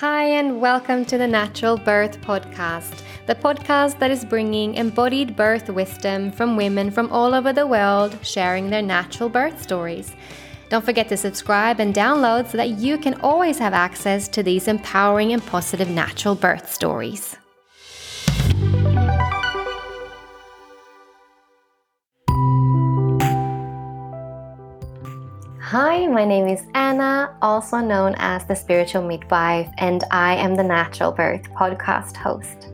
Hi, and welcome to the Natural Birth Podcast, the podcast that is bringing embodied birth wisdom from women from all over the world sharing their natural birth stories. Don't forget to subscribe and download so that you can always have access to these empowering and positive natural birth stories. Hi, my name is Anna, also known as the Spiritual Midwife, and I am the Natural Birth podcast host.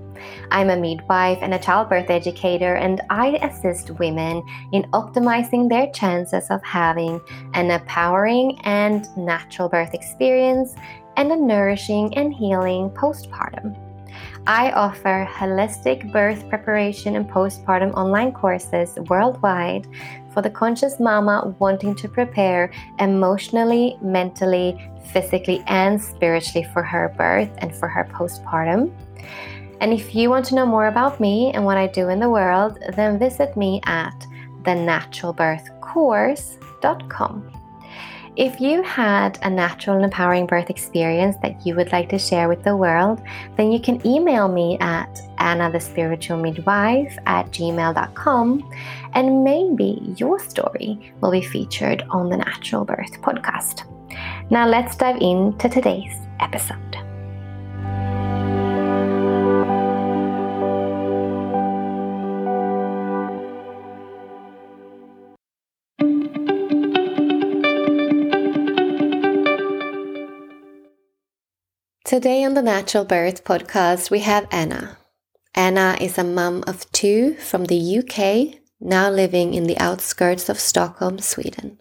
I'm a midwife and a childbirth educator, and I assist women in optimizing their chances of having an empowering and natural birth experience and a nourishing and healing postpartum. I offer holistic birth preparation and postpartum online courses worldwide for the conscious mama wanting to prepare emotionally, mentally, physically, and spiritually for her birth and for her postpartum. And if you want to know more about me and what I do in the world, then visit me at thenaturalbirthcourse.com. If you had a natural and empowering birth experience that you would like to share with the world, then you can email me at annathespiritualmidwife at gmail.com and maybe your story will be featured on the Natural Birth podcast. Now let's dive into today's episode. Today on the Natural Birth podcast, we have Anna. Anna is a mum of two from the UK, now living in the outskirts of Stockholm, Sweden.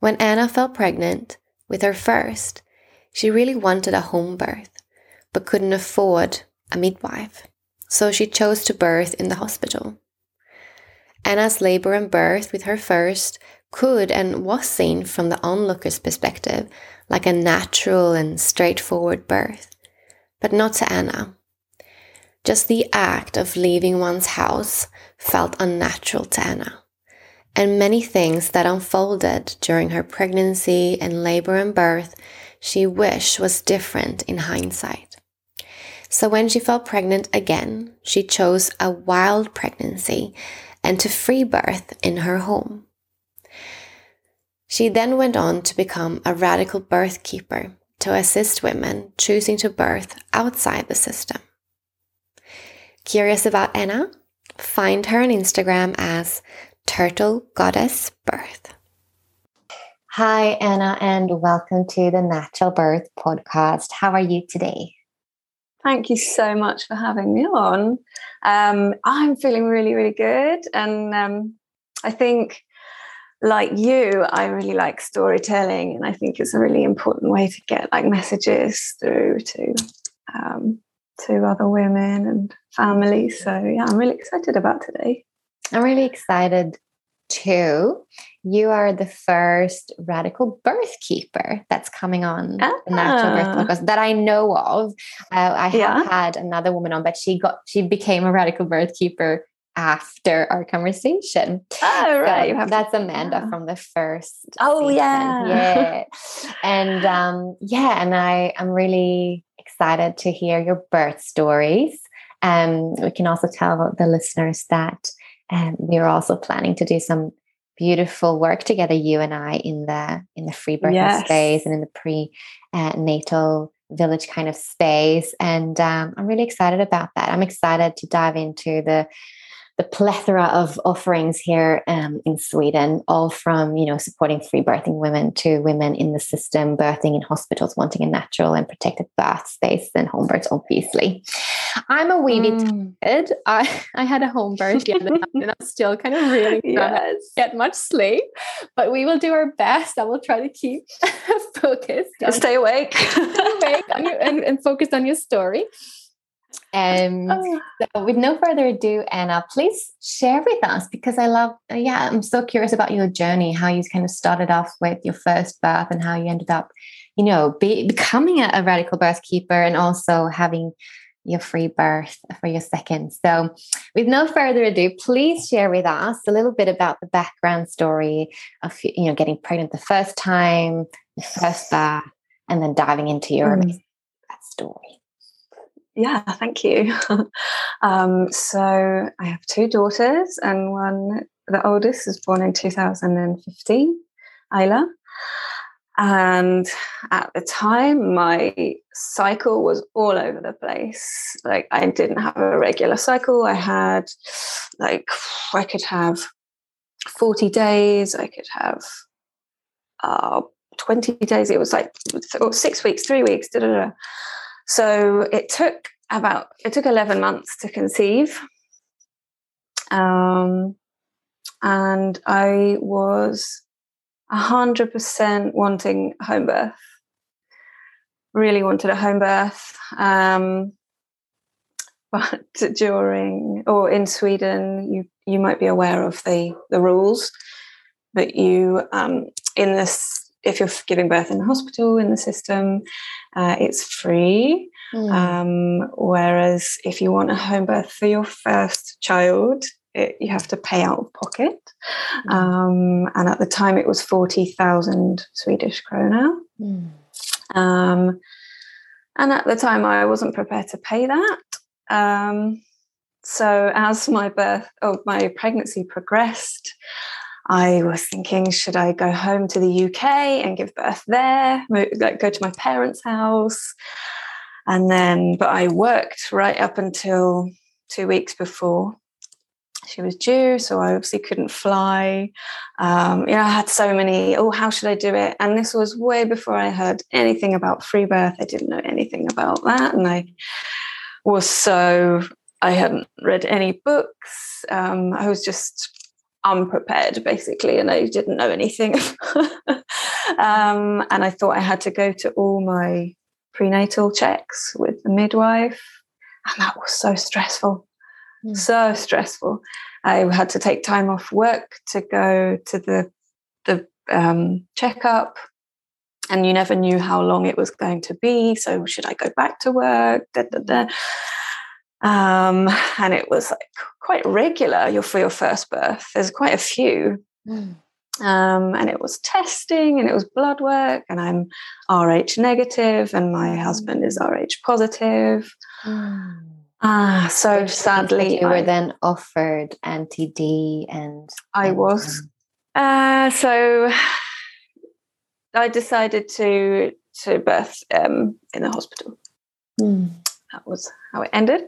When Anna fell pregnant with her first, she really wanted a home birth, but couldn't afford a midwife, so she chose to birth in the hospital. Anna's labor and birth with her first could and was seen from the onlooker's perspective like a natural and straightforward birth, but not to Anna. Just the act of leaving one's house felt unnatural to Anna, and many things that unfolded during her pregnancy and labor and birth she wished was different in hindsight. So when she fell pregnant again, she chose a wild pregnancy and to free birth in her home. She then went on to become a radical birth keeper to assist women choosing to birth outside the system. Curious about Anna? Find her on Instagram as Turtle Goddess Birth. Hi, Anna, and welcome to the Natural Birth Podcast. How are you today? Thank you so much for having me on. Um, I'm feeling really, really good. And um, I think like you, I really like storytelling, and I think it's a really important way to get like messages through to um, to other women and families. So yeah, I'm really excited about today. I'm really excited too. You are the first radical birth keeper that's coming on ah. the natural birth ah. podcast that I know of. Uh, I have yeah. had another woman on, but she got she became a radical birth keeper after our conversation. Oh, right. So that's Amanda from the first. Oh, season. yeah. Yeah. and um, yeah, and I am really excited to hear your birth stories. Um, we can also tell the listeners that um, we are also planning to do some beautiful work together, you and I, in the in the free birth yes. space and in the pre uh, natal village kind of space. And um, I'm really excited about that. I'm excited to dive into the the plethora of offerings here um, in Sweden, all from you know supporting free birthing women to women in the system birthing in hospitals, wanting a natural and protected birth space, and home births, obviously. I'm a wee bit mm. tired. I, I had a home birth the other night, and I'm still kind of really yes. get much sleep. But we will do our best. I will try to keep focused. Stay awake. stay awake on and, and focused on your story. Um, Oh. so with no further ado, Anna, please share with us because I love, uh, yeah, I'm so curious about your journey, how you kind of started off with your first birth and how you ended up, you know, be, becoming a, a radical birth keeper and also having your free birth for your second. So, with no further ado, please share with us a little bit about the background story of you know getting pregnant the first time, the first birth, and then diving into your Mm. story. Yeah, thank you. um, so I have two daughters, and one, the oldest, was born in 2015, Isla. And at the time, my cycle was all over the place. Like, I didn't have a regular cycle. I had, like, I could have 40 days, I could have uh, 20 days. It was like six weeks, three weeks, da da da. So it took about it took 11 months to conceive. Um, and I was 100% wanting home birth. Really wanted a home birth. Um, but during or in Sweden, you you might be aware of the the rules that you um, in this if you're giving birth in the hospital in the system, uh, it's free. Mm. Um, whereas if you want a home birth for your first child, it, you have to pay out of pocket. Um, and at the time, it was 40,000 Swedish krona. Mm. Um, and at the time, I wasn't prepared to pay that. Um, so as my birth or my pregnancy progressed, I was thinking, should I go home to the UK and give birth there? Like go to my parents' house, and then, but I worked right up until two weeks before she was due, so I obviously couldn't fly. Um, you know, I had so many. Oh, how should I do it? And this was way before I heard anything about free birth. I didn't know anything about that, and I was so I hadn't read any books. Um, I was just unprepared, basically, and I didn't know anything. um, and I thought I had to go to all my prenatal checks with the midwife, and that was so stressful. Mm. So stressful. I had to take time off work to go to the the um, checkup, and you never knew how long it was going to be. So should I go back to work? Da, da, da. Um, and it was like quite regular. Your for your first birth, there's quite a few, Mm. um, and it was testing and it was blood work. And I'm Rh negative, and my husband is Rh positive. Mm. Ah, so Which sadly, you were I- then offered anti-D and I was. um, Uh, so I decided to to birth um, in the hospital. mm. That was how it ended.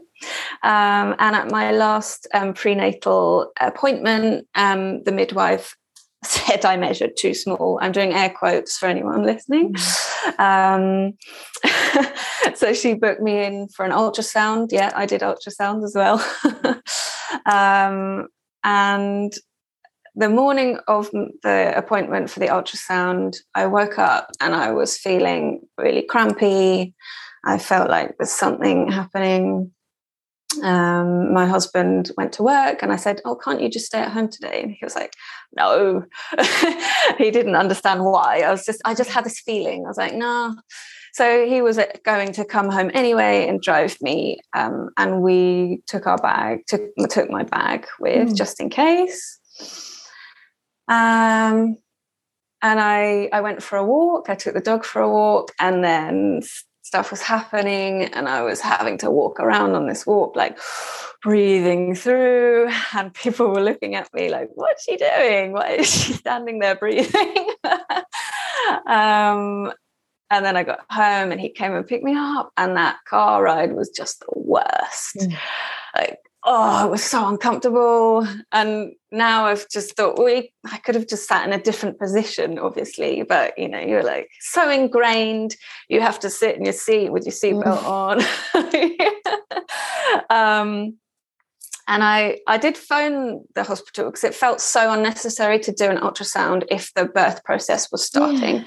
Um, and at my last um, prenatal appointment, um, the midwife said I measured too small. I'm doing air quotes for anyone listening. Um, so she booked me in for an ultrasound. Yeah, I did ultrasound as well. um, and the morning of the appointment for the ultrasound, I woke up and I was feeling really crampy. I felt like there's something happening. Um, my husband went to work and I said, Oh, can't you just stay at home today? And he was like, No. he didn't understand why. I was just, I just had this feeling. I was like, No. So he was uh, going to come home anyway and drove me. Um, and we took our bag, took, took my bag with Mm. just in case. Um, and I, I went for a walk. I took the dog for a walk, and then stuff was happening, and I was having to walk around on this walk, like breathing through. And people were looking at me like, "What's she doing? Why is she standing there breathing?" um, and then I got home, and he came and picked me up, and that car ride was just the worst. Mm. Like oh, it was so uncomfortable. And now I've just thought, we, I could have just sat in a different position, obviously, but you know, you're like so ingrained. You have to sit in your seat with your seatbelt on. um, and I, I did phone the hospital because it felt so unnecessary to do an ultrasound if the birth process was starting.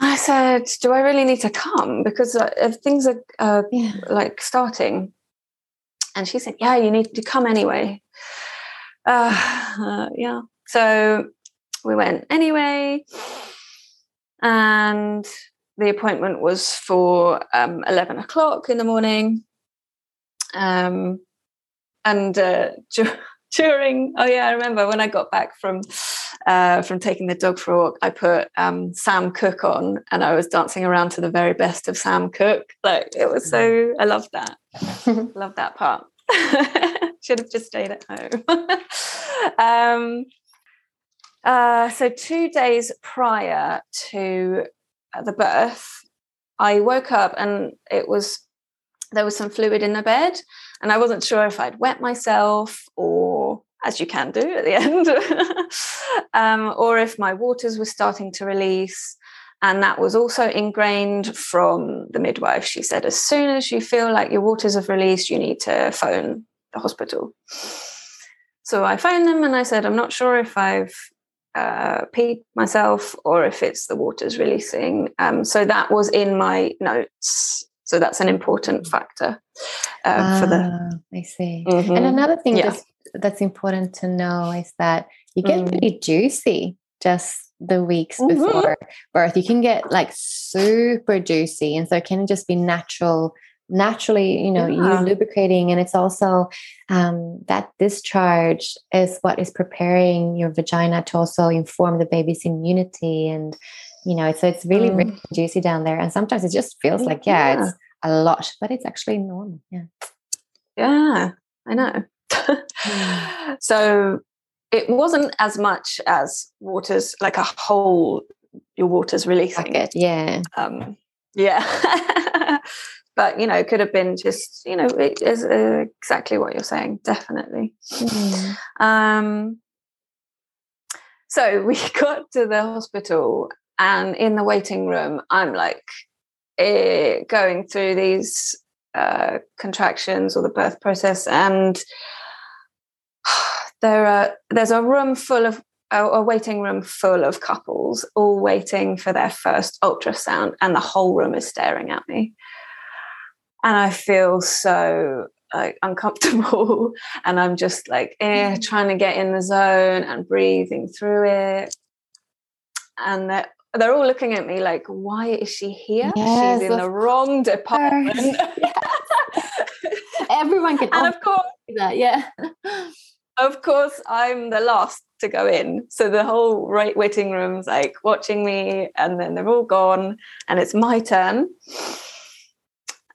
I said, "Do I really need to come because uh, things are uh, Yeah. like starting?" And she said, "Yeah, you need to come anyway." Uh, uh, yeah. So we went anyway, and the appointment was for um, eleven o'clock in the morning. Um, and uh, during, oh yeah, I remember when I got back from uh, from taking the dog for a walk, I put um, Sam Cooke on, and I was dancing around to the very best of Sam Cooke. Like it was so, I loved that. love that part. Should have just stayed at home. um, uh, so two days prior to uh, the birth, I woke up and it was there was some fluid in the bed, and I wasn't sure if I'd wet myself or as you can do at the end, um, or if my waters were starting to release. And that was also ingrained from the midwife. She said, as soon as you feel like your waters have released, you need to phone the hospital. So I phoned them and I said, I'm not sure if I've uh, peed myself or if it's the waters releasing. Um, so that was in my notes. So that's an important factor uh, for the. Ah, I see. Mhm. And another thing Yeah. that's, that's important to know is that you get Mm. pretty juicy just the weeks Mhm. before birth. You can get like super juicy. And so it can just be natural, naturally, you know, you lubricating. And it's also um, that discharge is what is preparing your vagina to also inform the baby's immunity. And, you know, so it's really, really juicy down there. And sometimes it just feels like, yeah, Yeah. it's a lot, but it's actually normal. Yeah. Yeah, I know. so it wasn't as much as waters, like a whole your waters releasing. Yeah. Um, yeah. but you know, it could have been just, you know, it is uh, exactly what you're saying, definitely. Mm. Um, so we got to the hospital, and in the waiting room, I'm like eh, going through these uh, contractions or the birth process, and there are there's a room full of a, waiting room full of couples all waiting for their first ultrasound, and the whole room is staring at me, and I feel so like uncomfortable and i'm just like eh, trying to get in the zone and breathing through it. And they're, they're all looking at me like why is she here? Yes, she's in the wrong department. Everyone can and of course that. Yeah. Of course i'm the last to go in so the whole right waiting room's like watching me and then they're all gone and it's my turn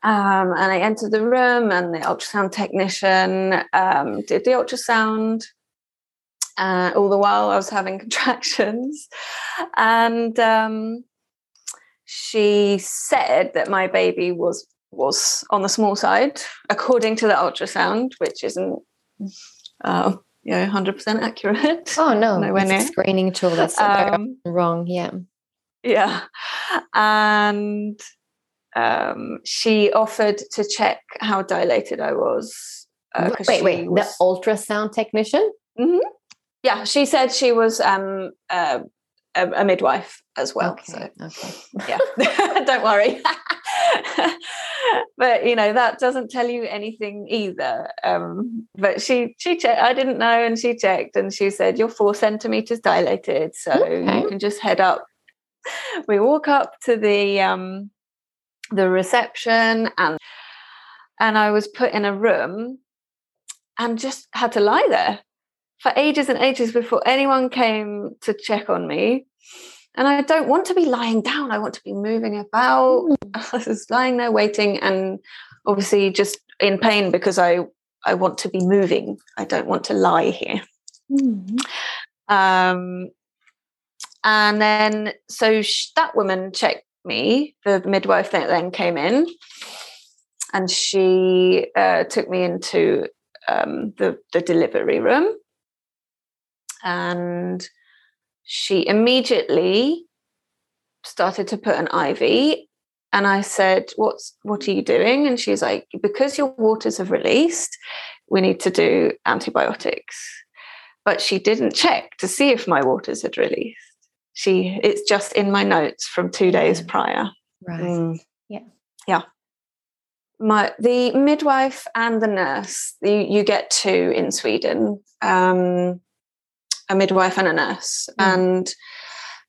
um, and I entered the room, and the ultrasound technician um, did the ultrasound. Uh, all the while, I was having contractions, and um, she said that my baby was was on the small side, according to the ultrasound, which isn't, uh, hundred percent accurate. Oh no, Nowhere it's a screening tool that's Um, wrong. Yeah. yeah and um, she offered to check how dilated i was uh, wait, wait. was- The ultrasound technician? yeah she said she was um, uh, a, a midwife as well okay. so Okay. yeah don't worry but you know that doesn't tell you anything either um, but she she checked i didn't know and she checked and she said you're four centimeters dilated so Okay. you can just head up we walk up to the um the reception and and i was put in a room and just had to lie there for ages and ages before anyone came to check on me and I don't want to be lying down. I want to be moving about. I was lying there waiting and obviously just in pain because I, I want to be moving. I don't want to lie here. Mhm. Um, and then, so sh- that woman checked me, the midwife that then came in, and she uh, took me into um, the, the delivery room. And she immediately started to put an IV. And I said, What's what are you doing? And she's like, Because your waters have released, we need to do antibiotics. But she didn't check to see if my waters had released. she it's just in my notes from two days prior. Right. Mm. Yeah. Yeah. My the midwife and the nurse, you, you get two in Sweden, um, a midwife and a nurse, Mm. and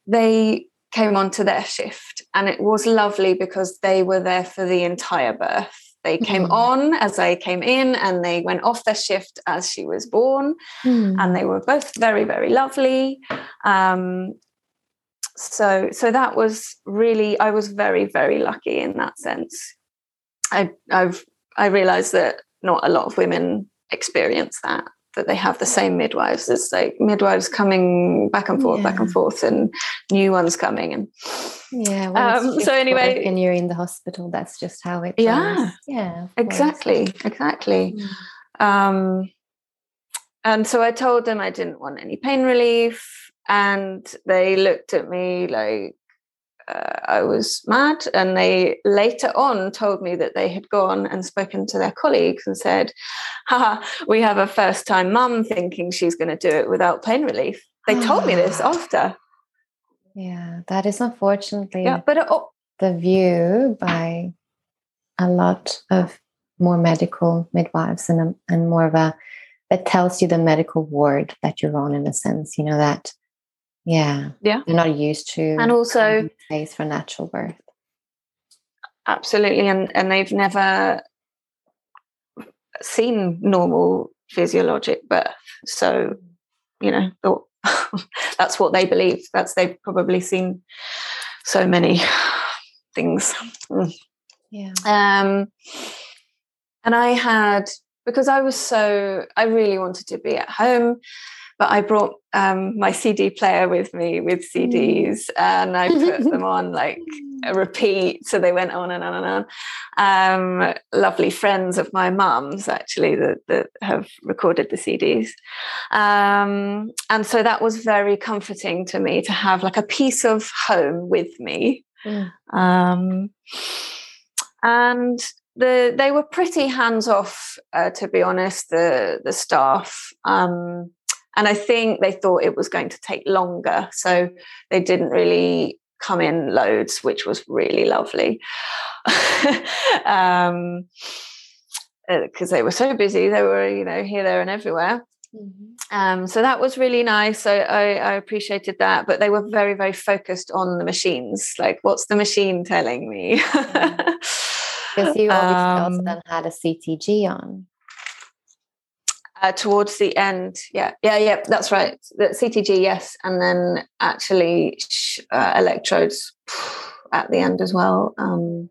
they came onto their shift, and it was lovely because they were there for the entire birth. They came Mm. on as I came in, and they went off their shift as she was born Mm. and they were both very very lovely um, so so that was really i was very very lucky in that sense i i've i realized that not a lot of women experience that that they have the same midwives it's like midwives coming back and forth back and forth and new ones coming and Yeah. it's Um, so anyway- and you're in the hospital, that's just how it Yeah. goes. Yeah. course. exactly exactly Mm. Um, and so I told them I didn't want any pain relief, and they looked at me like uh, I was mad. And they later on told me that they had gone and spoken to their colleagues and said, Haha, we have a first time mum thinking she's going to do it without pain relief. They told me this Ah. after. Yeah. That is unfortunately Yeah, but oh, the view by a lot of more medical midwives and, and more of a that tells you the medical ward that you're on in a sense you know that yeah. Yeah. you're not used to and also space for natural birth. Absolutely and and they've never seen normal physiologic birth. So you know thought that's what they believe. That's they've probably seen so many things. Mm. yeah. Um and i had because i was so i really wanted to be at home but i brought um, my cd player with me with cds and i put them on like a repeat so they went on and on and on. Um, lovely friends of my mum's actually that, that have recorded the cds um, and so that was very comforting to me to have like a piece of home with me. Mm. um, and the they were pretty hands off uh, to be honest the the staff. Um, and I think they thought it was going to take longer so they didn't really come in loads which was really lovely um because they were so busy they were you know here there and everywhere um, so that was really nice. I, I, I appreciated that, but they were very, very focused on the machines. Like, what's the machine telling me? because you obviously also Um, then had a ctg on uh, towards the end, yeah, yeah, yeah, that's right. The CTG, yes, and then actually uh, electrodes at the end as well. Um,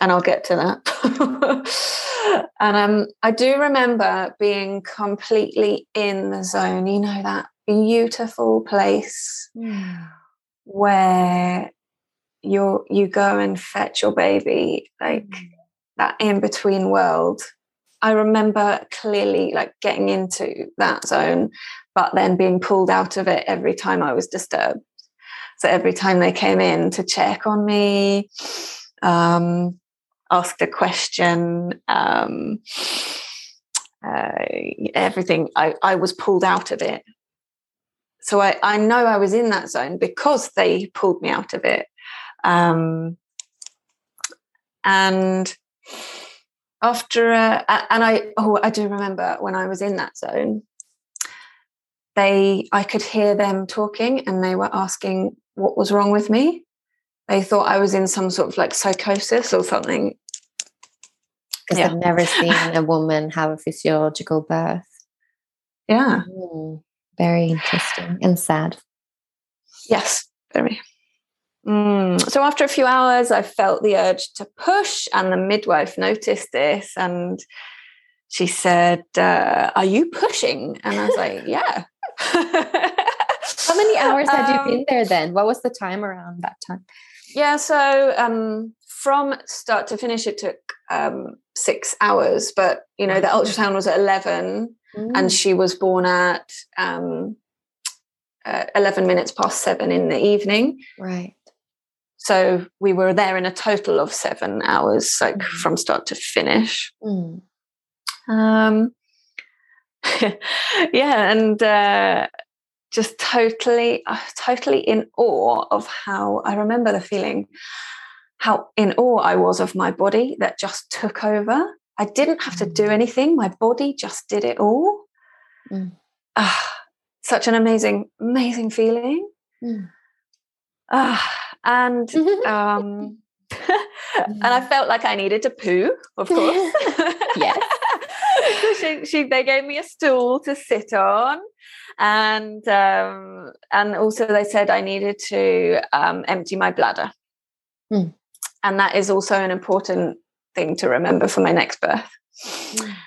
and I'll get to that. and um, I do remember being completely in the zone. You know that beautiful place where you you go and fetch your baby, like that in between world. I remember clearly like getting into that zone, but then being pulled out of it every time I was disturbed. So every time they came in to check on me, um, asked a question, um, uh, everything, I, I was pulled out of it. So I, I know I was in that zone because they pulled me out of it. Um, and after uh, and I oh I do remember when I was in that zone they I could hear them talking and they were asking what was wrong with me they thought I was in some sort of like psychosis or something because Yeah. I've never seen a woman have a physiological birth. yeah Mm, Very interesting and sad. yes very Mm. So after a few hours, I felt the urge to push, and the midwife noticed this, and she said, uh, "Are you pushing?" And I was like, "Yeah." How many hours had you Um, been there then? What was the time around that time? Yeah, so um, from start to finish, it took um, six hours, but you know, the ultrasound was at 11 Mm. and she was born at um, uh, 11 minutes past seven in the evening. right. So we were there in a total of seven hours, like Mhm. from start to finish. Mm. Um, yeah, and uh, just totally, uh, totally in awe of how I remember the feeling, how in awe I was of my body that just took over. I didn't have to do Mm. anything, my body just did it all. Mm. Ah, such an amazing, amazing feeling. Mm. Ah, and um, and I felt like I needed to poo, of course. Yes. so she, she, they gave me a stool to sit on, and um, and also they said I needed to um, empty my bladder, Mm. and that is also an important thing to remember for my next birth.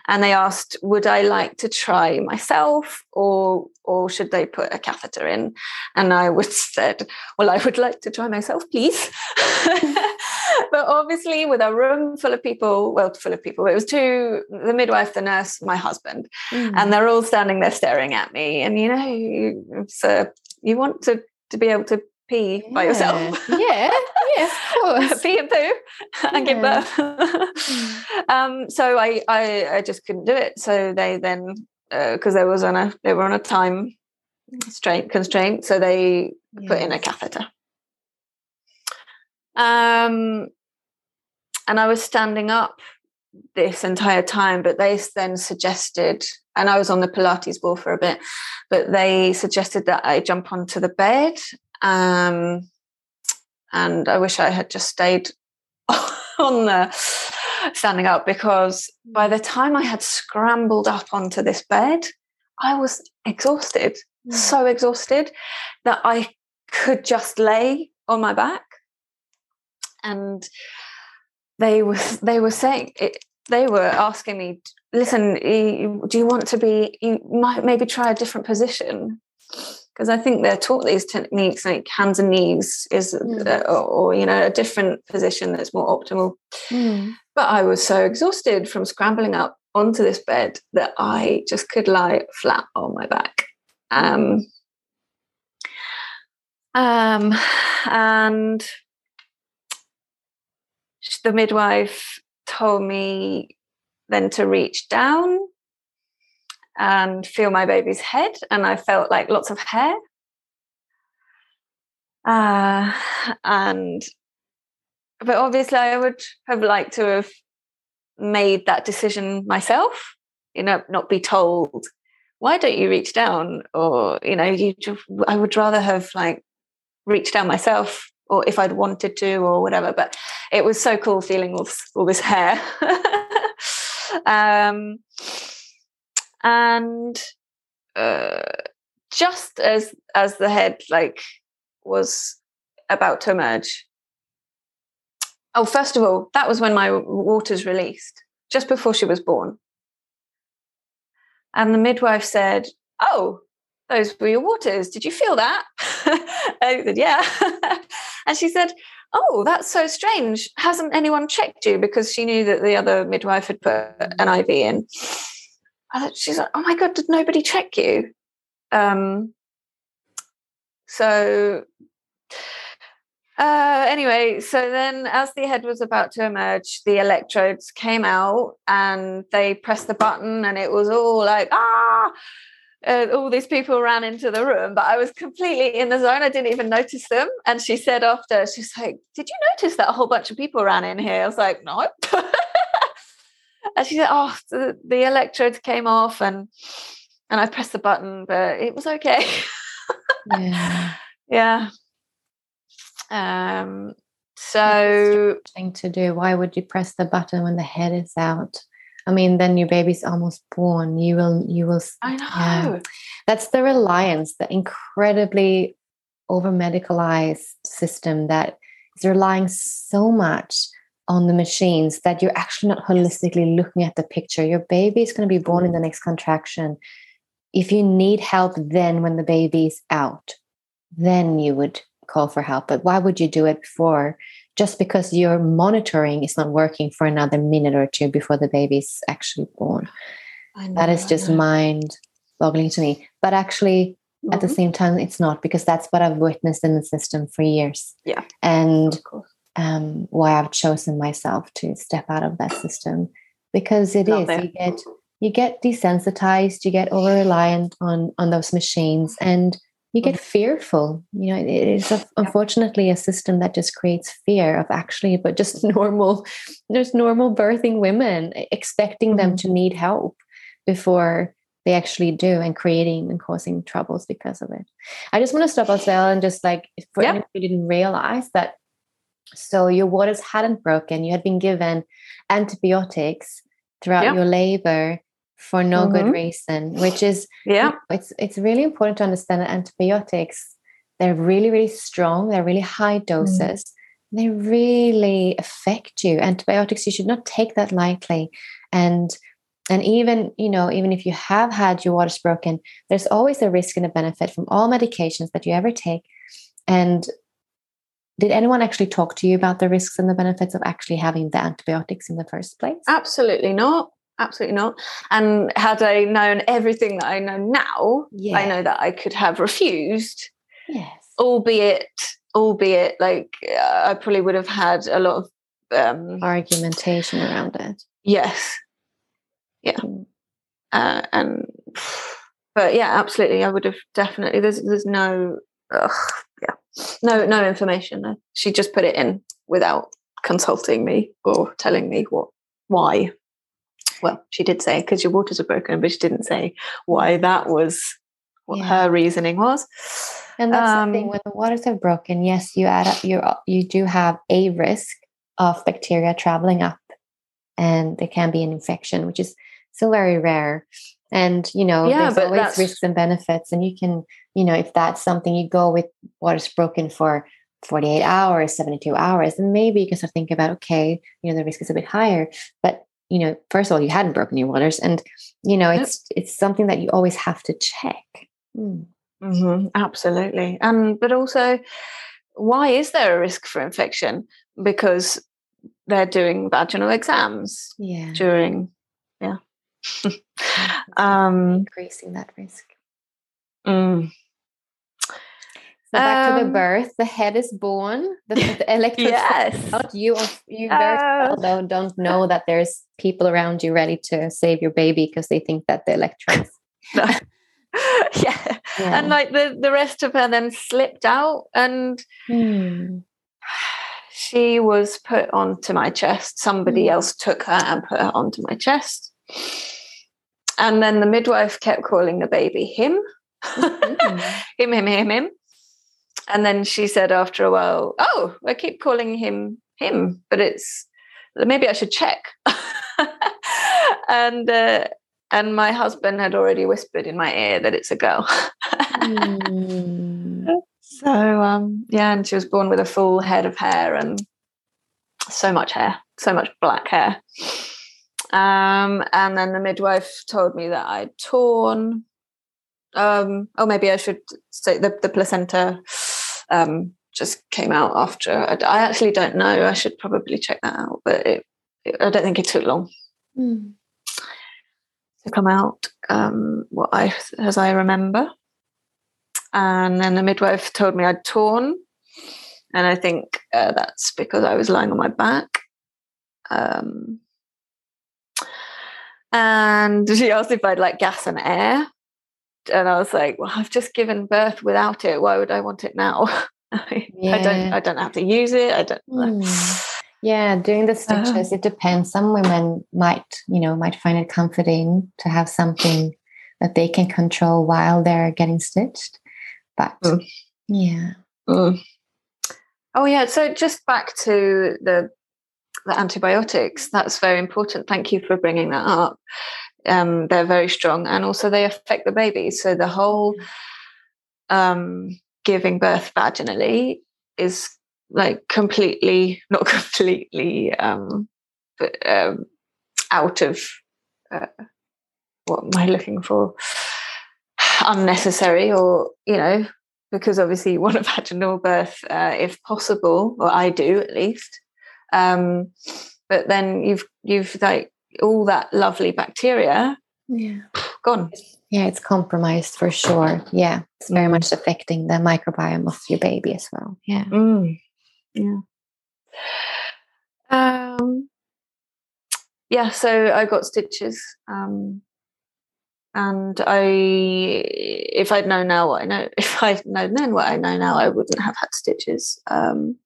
And they asked, would I like to try myself, or or should they put a catheter in? And I would said, well, I would like to try myself, please. but obviously, with a room full of people, well, full of people, it was two the midwife, the nurse, my husband, and they're all standing there staring at me. And you know, uh, you want to, to be able to pee by yourself. yeah, yeah, of course. pee and poo and give birth. um, so I, I, I just couldn't do it. So they then, because there was on a, they were on a time constraint, constraint, so they put in a catheter. Um, and I was standing up this entire time, but they then suggested, and I was on the Pilates ball for a bit, but they suggested that I jump onto the bed. Um, and I wish I had just stayed on the standing up because by the time I had scrambled up onto this bed, I was exhausted, so exhausted that I could just lay on my back. And they were they were saying it, they were asking me, listen, do you want to be? You might maybe try a different position because I think they're taught these techniques like hands and knees is Mm. uh, or, or you know a different position that's more optimal. Mm. But I was so exhausted from scrambling up onto this bed that I just could lie flat on my back. Um, um, and the midwife told me then to reach down and feel my baby's head, and I felt like lots of hair. Uh, and but obviously, I would have liked to have made that decision myself. You know, not be told why don't you reach down, or you know, you. Just, I would rather have like reached down myself, or if I'd wanted to, or whatever. But it was so cool feeling all this, all this hair. um, and uh, just as as the head like was about to emerge. Oh, first of all, that was when my waters released, just before she was born. And the midwife said, Oh, those were your waters. Did you feel that? I said, Yeah. and she said, Oh, that's so strange. Hasn't anyone checked you? Because she knew that the other midwife had put an IV in. She's like, Oh my God, did nobody check you? Um, so uh, anyway, so then as the head was about to emerge, the electrodes came out and they pressed the button, and it was all like, ah, uh, all these people ran into the room, but I was completely in the zone. I didn't even notice them. And she said after, she's like, Did you notice that a whole bunch of people ran in here? I was like, No. and she said, Oh, the, the electrodes came off and and I pressed the button, but it was okay. Yeah. yeah. Um so Thing to do. Why would you press the button when the head is out? I mean, then your baby's almost born. You will. You will. I know. Yeah. That's the reliance, the incredibly over medicalized system that is relying so much on the machines that you're actually not holistically looking at the picture. Your baby is going to be born in the next contraction. If you need help, then when the baby's out, then you would call for help. But why would you do it before? Just because your monitoring is not working for another minute or two before the baby's actually born. Know, That is just mind boggling to me. But actually, at the Mhm. same time, it's not because that's what I've witnessed in the system for years. Yeah. And Of course. Um, why I've chosen myself to step out of that system because it is Love it. you get you get desensitized, you get over reliant on on those machines, and you get fearful you know it is a, unfortunately a system that just creates fear of actually but just normal just normal birthing women expecting them Mm-hmm. to need help before they actually do and creating and causing troubles because of it i just want to stop as well and just like for Yeah. anyone didn't realize that so your waters hadn't broken you had been given antibiotics throughout Yeah. your labor for no good Mhm. reason which is Yeah. it's it's really important to understand that antibiotics they're really really strong they're really high doses they really affect you antibiotics you should not take that lightly and and even you know even if you have had your waters broken there's always a risk and a benefit from all medications that you ever take and did anyone actually talk to you about the risks and the benefits of actually having the antibiotics in the first place Absolutely not. Absolutely not. And had I known everything that I know now, Yeah. I know that I could have refused, yes albeit, albeit like uh, I probably would have had a lot of, um, argumentation around it yes, Mm. uh, and but yeah, absolutely, I would have definitely. There's there's no, ugh, yeah, no no information. She just put it in without consulting me or telling me what why. Well, she did say because your waters are broken, but she didn't say why that was what Yeah. her reasoning was. And that's the thing Um, when the waters are broken. Yes, you add up. You you do have a risk of bacteria traveling up, and there can be an infection, which is still very rare. And you know, Yeah, there's always risks and benefits. And you can, you know, if that's something you go with waters broken for 48 hours, 72 hours, then maybe you can start thinking about, okay, you know, the risk is a bit higher. But you know, first of all, you hadn't broken your waters, and you know, it's it's something that you always have to check. Mm. hmm absolutely. And but also, why is there a risk for infection? Because they're doing vaginal exams Yeah. during, yeah. um, increasing that risk. mm, So back to the Um, birth, the head is born, the, the yes. out. You, you very Uh, don't, don't know that there's people around you ready to save your baby because they think that the electrodes. No. yeah. Yeah. And like the, the rest of her then slipped out and Hmm. she was put onto my chest. Somebody Mm. else took her and put her onto my chest. And then the midwife kept calling the baby him. Mhm. him, him, him, him. And then she said after a while, Oh, I keep calling him him, but it's maybe I should check. and uh, and my husband had already whispered in my ear that it's a girl. Hmm. So um, yeah, and she was born with a full head of hair and so much hair, so much black hair. Um, and then the midwife told me that I'd torn. Um, oh, maybe I should say the, the placenta um, just came out after. I, I actually don't know. I should probably check that out, but it, it, I don't think it took long Hmm. to come out. Um, what I as I remember, and then the midwife told me I'd torn, and I think uh, that's because I was lying on my back. Um, and she asked if I'd like gas and air, and I was like, "Well, I've just given birth without it. Why would I want it now? I don't. I don't have to use it. I don't." Hmm. Yeah, doing the stitches, it depends. Some women might, you know, might find it comforting to have something that they can control while they're getting stitched. But Mm. yeah. Mm. Oh yeah. So just back to the the antibiotics. That's very important. Thank you for bringing that up. Um, they're very strong, and also they affect the baby. So the whole um, giving birth vaginally is like completely, not completely, um, but um, out of uh, what am I looking for? Unnecessary, or you know, because obviously you want a vaginal birth uh, if possible, or I do at least. Um, but then you've you've like all that lovely bacteria Yeah. gone. Yeah, it's compromised for sure. Yeah. It's very much affecting the microbiome of your baby as well. Yeah. Mm. Yeah. Um, yeah, so I got stitches. Um, and I, if I'd known now what I know, if I'd known then what I know now, I wouldn't have had stitches. Um,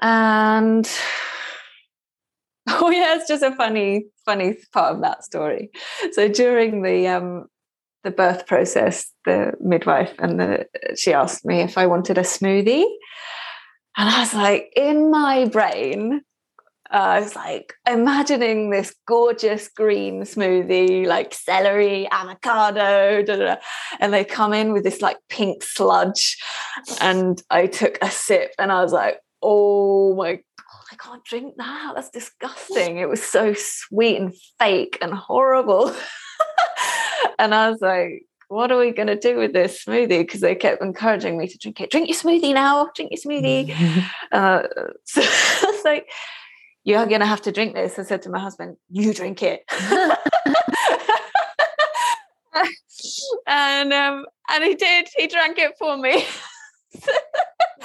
and oh yeah, it's just a funny, funny part of that story. So during the um, the birth process, the midwife and the she asked me if I wanted a smoothie, and I was like, in my brain, uh, I was like imagining this gorgeous green smoothie, like celery, avocado, da, da, da. and they come in with this like pink sludge. And I took a sip and I was like, oh my God, I can't drink that. That's disgusting. It was so sweet and fake and horrible. and I was like, what are we going to do with this smoothie? Because they kept encouraging me to drink it. Drink your smoothie now. Drink your smoothie. uh, so I was like, you're going to have to drink this. I said to my husband, you drink it. and um, and he did. He drank it for me.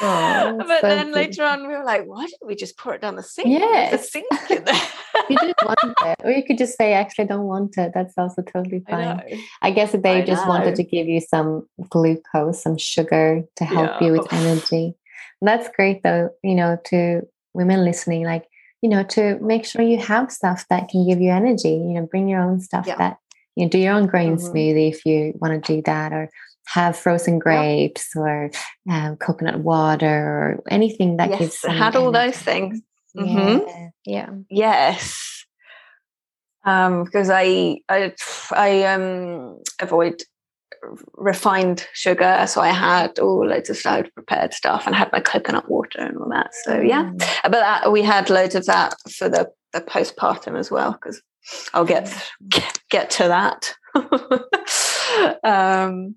Oh, but so then later on, we were like, why didn't we just pour it down the sink? Yeah, sink in there. you didn't want it, or you could just say, "Actually, I don't want it." That's also totally fine. know. I guess they I just wanted to give you some glucose, some sugar to help you with Yeah. energy. That's great, though. You know, to women listening, like you know, to make sure you have stuff that can give you energy. You know, bring your own stuff Yeah. that you know, do your own grain Mhm. smoothie if you want to do that, or have frozen grapes or um, coconut water or anything that gives. yes, I some had all those things. Mhm. Yeah, yeah. Yes. Um, because I I I um avoid refined sugar, so I had all loads of slow prepared stuff and had my coconut water and all that. So yeah, Mm. but that, we had loads of that for the the postpartum as well because I'll get get, get to that. um,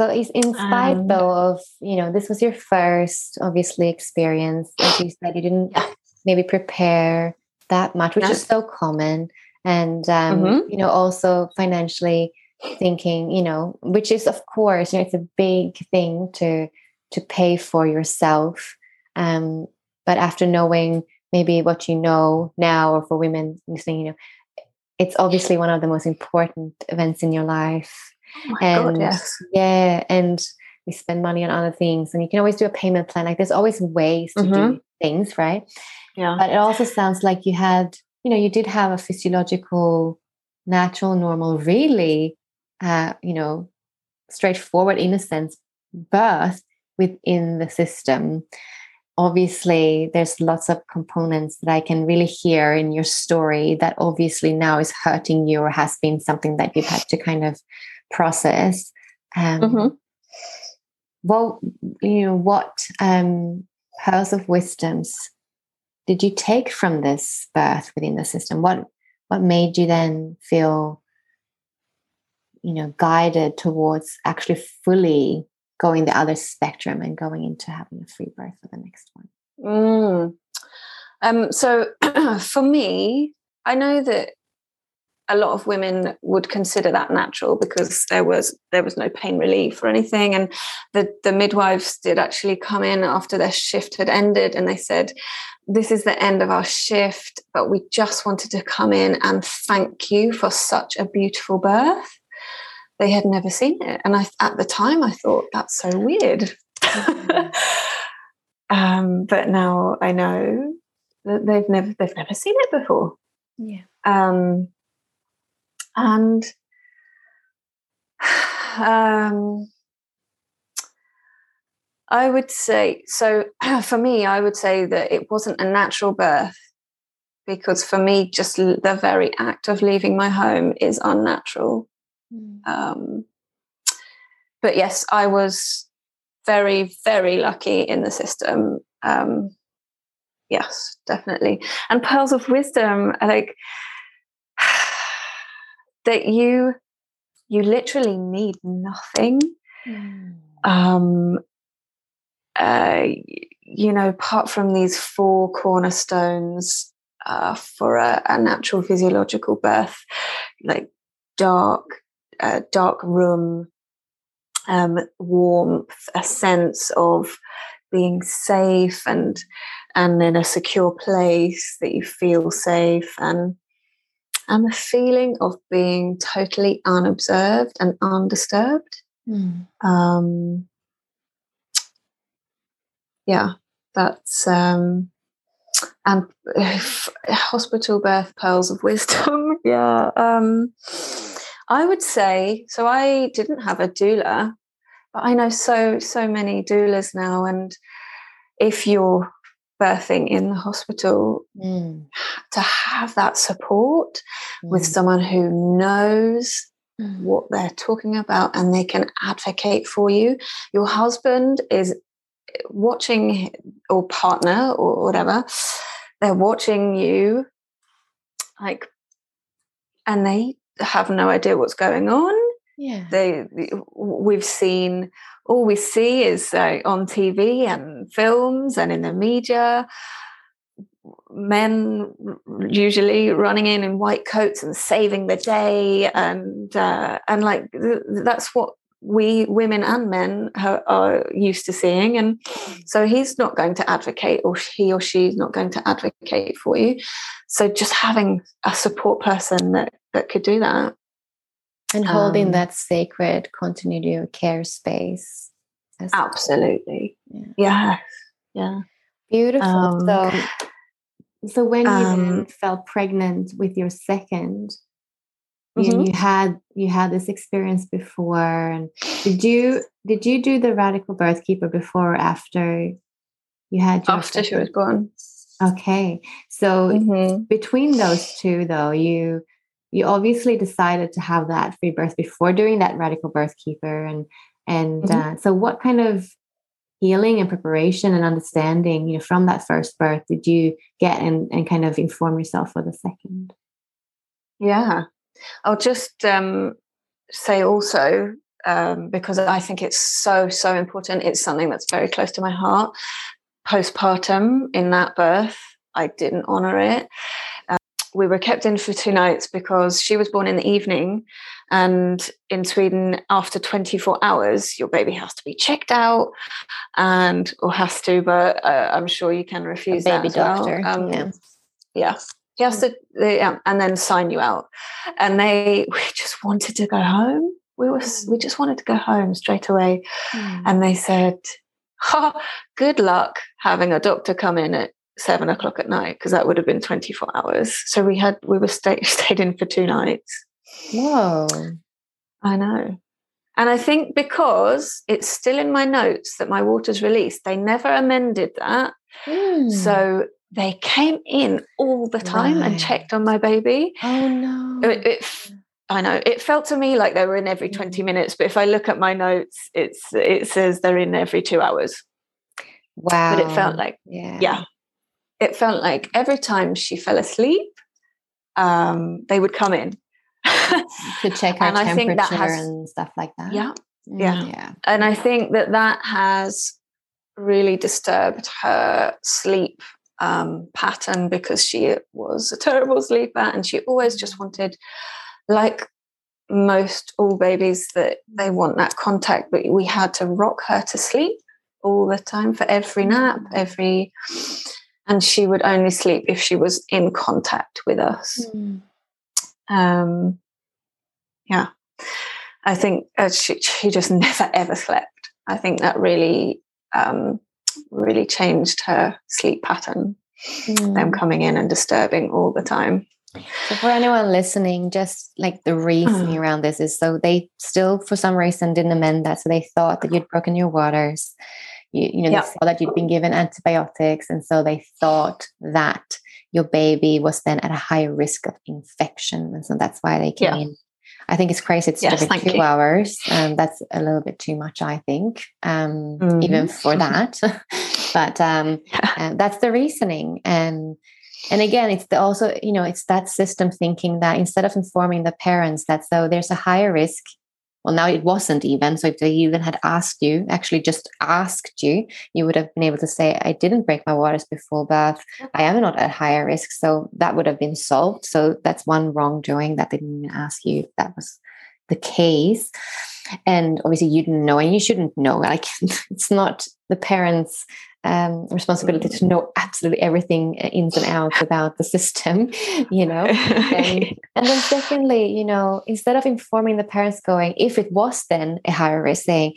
So it's in spite Um, though of, you know, this was your first obviously experience. As you said, you didn't Yeah. maybe prepare that much, which No. is so common. And um, Mhm. you know, also financially thinking, you know, which is of course, you know, it's a big thing to to pay for yourself. Um, but after knowing maybe what you know now or for women listening, you know, it's obviously one of the most important events in your life oh and god, yes. yeah and we spend money on other things and you can always do a payment plan like there's always ways to do Mhm. things right Yeah. but it also sounds like you had you know you did have a physiological natural normal really uh you know straightforward in a sense birth within the system obviously there's lots of components that i can really hear in your story that obviously now is hurting you or has been something that you've had to kind of process um Mhm. well you know what um pearls of wisdoms did you take from this birth within the system what what made you then feel you know guided towards actually fully going the other spectrum and going into having a free birth for the next one Mm. Um, so for me, I know that a lot of women would consider that natural because there was there was no pain relief or anything, and the the midwives did actually come in after their shift had ended, and they said, "This is the end of our shift, but we just wanted to come in and thank you for such a beautiful birth." They had never seen it, and I at the time I thought that's so weird. um, but now I know that they've never they've never seen it before. yeah Um, and um, I would say so. For me, I would say that it wasn't a natural birth because for me, just the very act of leaving my home is unnatural. Um, but yes, I was very, very lucky in the system. Um, yes, definitely. And pearls of wisdom, like that you you literally need nothing. Um, uh, you know, apart from these four cornerstones uh, for a, a natural physiological birth, like dark, uh, dark room, um, warmth, a sense of being safe and and in a secure place that you feel safe and and the feeling of being totally unobserved and undisturbed. Mm. Um, yeah, that's um, and hospital birth pearls of wisdom. yeah, um, I would say so. I didn't have a doula, but I know so so many doulas now, and if you're birthing in the hospital, Mm. to have that support with Mm. someone who knows Mm. what they're talking about and they can advocate for you. Your husband is watching, or partner, or whatever, they're watching you, like, and they have no idea what's going on. Yeah. They, we've seen, all we see is uh, on TV and films and in the media men usually running in in white coats and saving the day and uh, and like th- that's what we women and men ha- are used to seeing. And so he's not going to advocate or he or she's not going to advocate for you. So just having a support person that that could do that And holding Um, that sacred continuity of care space. as- absolutely Yeah. yeah yeah Beautiful. Um, so, so when you then um, fell pregnant with your 2nd you, Mhm. you had you had this experience before, and did you did you do the radical birth keeper before or after you had your after she was born Okay, so Mhm. between those two, though, you you obviously decided to have that free birth before doing that radical birth keeper, and and Mhm. uh, so what kind of healing and preparation and understanding, you know, from that first birth did you get and and kind of inform yourself for the second? Yeah. I'll just um, say also, um, because I think it's so, so important, it's something that's very close to my heart. Postpartum in that birth, I didn't honor it. We were kept in for two nights because she was born in the evening. And in Sweden, after 24 hours, your baby has to be checked out and, or has to, but uh, I'm sure you can refuse that baby as well. doctor, Um, yeah. yeah he has to they, um, and then sign you out and they we just wanted to go home we were we just wanted to go home straight away and they said oh, good luck having a doctor come in at seven o'clock at night because that would have been 24 hours so we had we were stay, stayed in for two nights Whoa. i know and i think because it's still in my notes that my water's released they never amended that Mm. so they came in all the time and checked on my baby oh no. it, it I know it felt to me like they were in every 20 minutes, but if I look at my notes, it's it says they're in every two hours. wow. But it felt like, yeah. yeah, it felt like every time she fell asleep, um, they would come in. To check her And I temperature think that has- and stuff like that. yeah, Mm, yeah. Yeah. and I think that that has really disturbed her sleep um, pattern because she was a terrible sleeper and she always just wanted, like most all babies, that they want that contact, but we had to rock her to sleep all the time for every nap, every, and she would only sleep if she was in contact with us. Mm. Um, yeah, I think uh, she, she just never ever slept. I think that really, um, really changed her sleep pattern. Mm. Them coming in and disturbing all the time. So for anyone listening, just like the reasoning Mm. around this is so they still, for some reason, didn't amend that. So they thought that you'd broken your waters. You, you know, Yeah. they saw that you'd been given antibiotics, and so they thought that your baby was then at a higher risk of infection, and so that's why they came Yeah. in. I think it's crazy. It's Yes, two you. hours. Um, that's a little bit too much, I think, um, even Mhm. for that. but um, and that's the reasoning and and again it's the also you know it's that system thinking that instead of informing the parents that so there's a higher risk well now it wasn't even. So if they even had asked you actually just asked you you would have been able to say i didn't break my waters before birth. I am not at higher risk. So that would have been solved. So that's one wrongdoing that they didn't even ask you. That was the case and obviously you didn't know and you shouldn't know like it's not the parents um, responsibility to know absolutely everything uh, ins and outs about the system, you know. And, and, then secondly, you know, instead of informing the parents going, if it was then a higher risk, saying,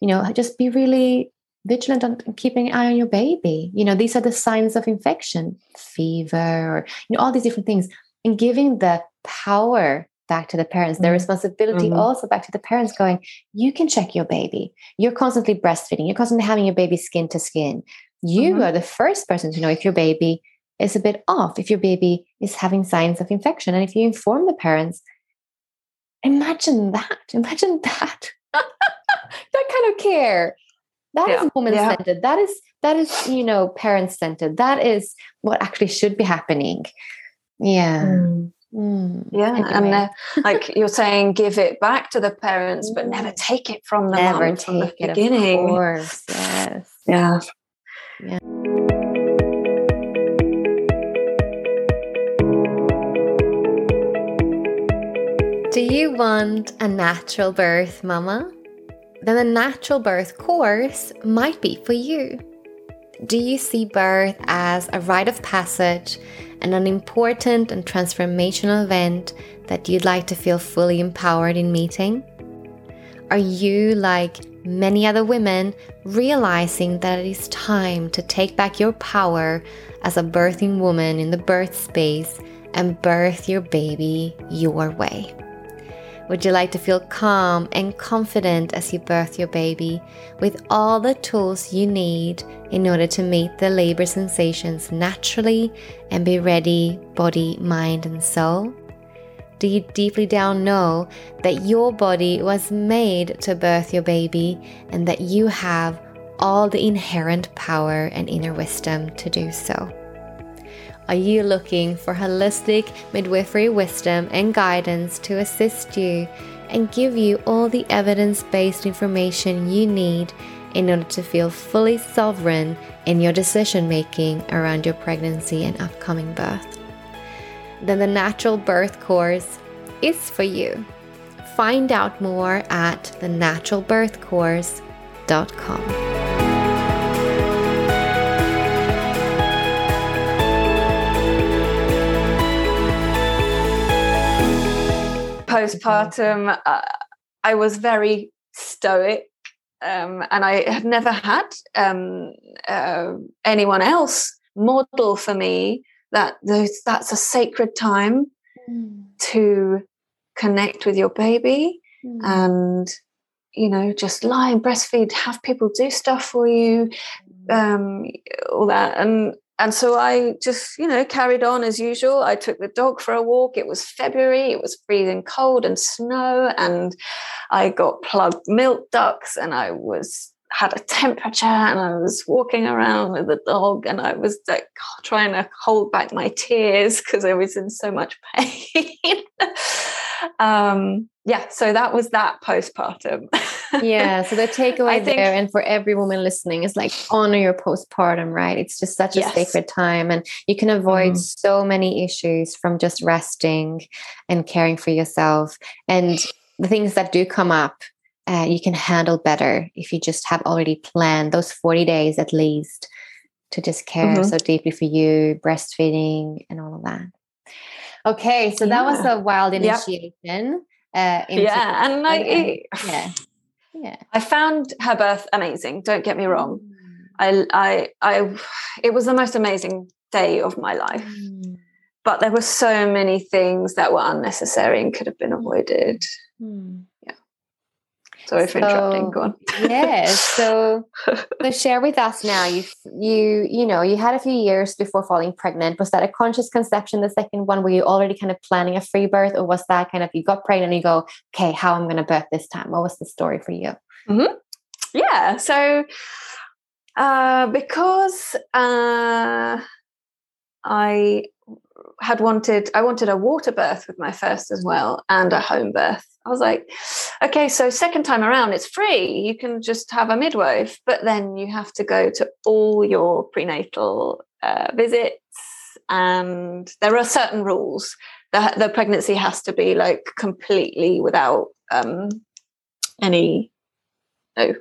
you know, just be really vigilant on keeping an eye on your baby. You know, these are the signs of infection, fever, or you know, all these different things, and giving the power back to the parents, their mm-hmm. responsibility mm-hmm. also back to the parents, going, you can check your baby. You're constantly breastfeeding, you're constantly having your baby skin to skin. You mm-hmm. are the first person to know if your baby is a bit off, if your baby is having signs of infection. And if you inform the parents, imagine that. Imagine that. that kind of care. That yeah. is woman centered. Yeah. That is that is, you know, parent centered. That is what actually should be happening. Yeah. Mm. Mm, yeah, anyway. and uh, like you're saying, give it back to the parents, but never mm. take it from them never from the beginning. Of course, yes. Yeah. Yeah. Do you want a natural birth, Mama? Then a natural birth course might be for you. Do you see birth as a rite of passage and an important and transformational event that you'd like to feel fully empowered in meeting? Are you, like many other women, realizing that it is time to take back your power as a birthing woman in the birth space and birth your baby your way? Would you like to feel calm and confident as you birth your baby with all the tools you need in order to meet the labor sensations naturally and be ready, body, mind, and soul? Do you deeply down know that your body was made to birth your baby and that you have all the inherent power and inner wisdom to do so? Are you looking for holistic midwifery wisdom and guidance to assist you and give you all the evidence based information you need in order to feel fully sovereign in your decision making around your pregnancy and upcoming birth? Then the Natural Birth Course is for you. Find out more at thenaturalbirthcourse.com. postpartum, uh, I was very stoic. Um, and I had never had um, uh, anyone else model for me that those, that's a sacred time mm. to connect with your baby mm. and you know just lie and breastfeed have people do stuff for you mm. um, all that and and so I just, you know, carried on as usual. I took the dog for a walk. It was February, it was freezing cold and snow, and I got plugged milk ducts and I was had a temperature and I was walking around with the dog and I was like trying to hold back my tears because I was in so much pain. Um, yeah, so that was that postpartum. yeah, so the takeaway think, there, and for every woman listening, is like honor your postpartum, right? It's just such a yes. sacred time, and you can avoid mm. so many issues from just resting and caring for yourself. And the things that do come up, uh, you can handle better if you just have already planned those 40 days at least to just care mm-hmm. so deeply for you, breastfeeding, and all of that. Okay, so yeah. that was a wild initiation. Yep. Uh, yeah, and like, it, yeah, yeah. I found her birth amazing. Don't get me wrong. Mm. I, I, I, it was the most amazing day of my life. Mm. But there were so many things that were unnecessary and could have been avoided. Mm. Sorry for so, interrupting. Go on. yes. So, so share with us now. You you you know you had a few years before falling pregnant. Was that a conscious conception? The second one, were you already kind of planning a free birth, or was that kind of you got pregnant and you go, okay, how am I'm going to birth this time? What was the story for you? Mm-hmm. Yeah. So, uh, because uh, I had wanted I wanted a water birth with my first as well and a home birth. I was like, okay, so second time around it's free. You can just have a midwife, but then you have to go to all your prenatal uh, visits and there are certain rules. the, the pregnancy has to be like completely without um, any no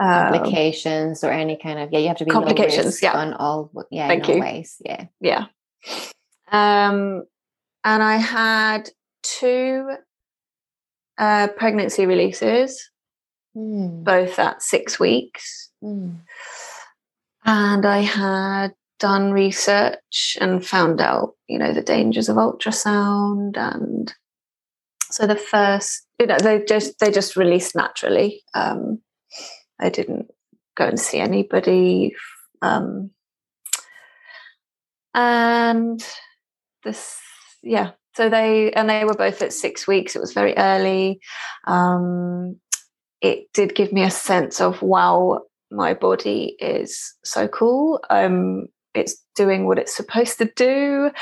uh, Complications or any kind of yeah, you have to be Complications, yeah. on all yeah, Thank you. ways. Yeah. yeah um and i had two uh pregnancy releases. Mm, both at six weeks. Mm, and i had done research and found out you know the dangers of ultrasound and so the first you know they just they just released naturally. Um i didn't go and see anybody um and this yeah so they and they were both at six weeks. It was very early. Um it did give me a sense of wow my body is so cool. Um it's doing what it's supposed to do.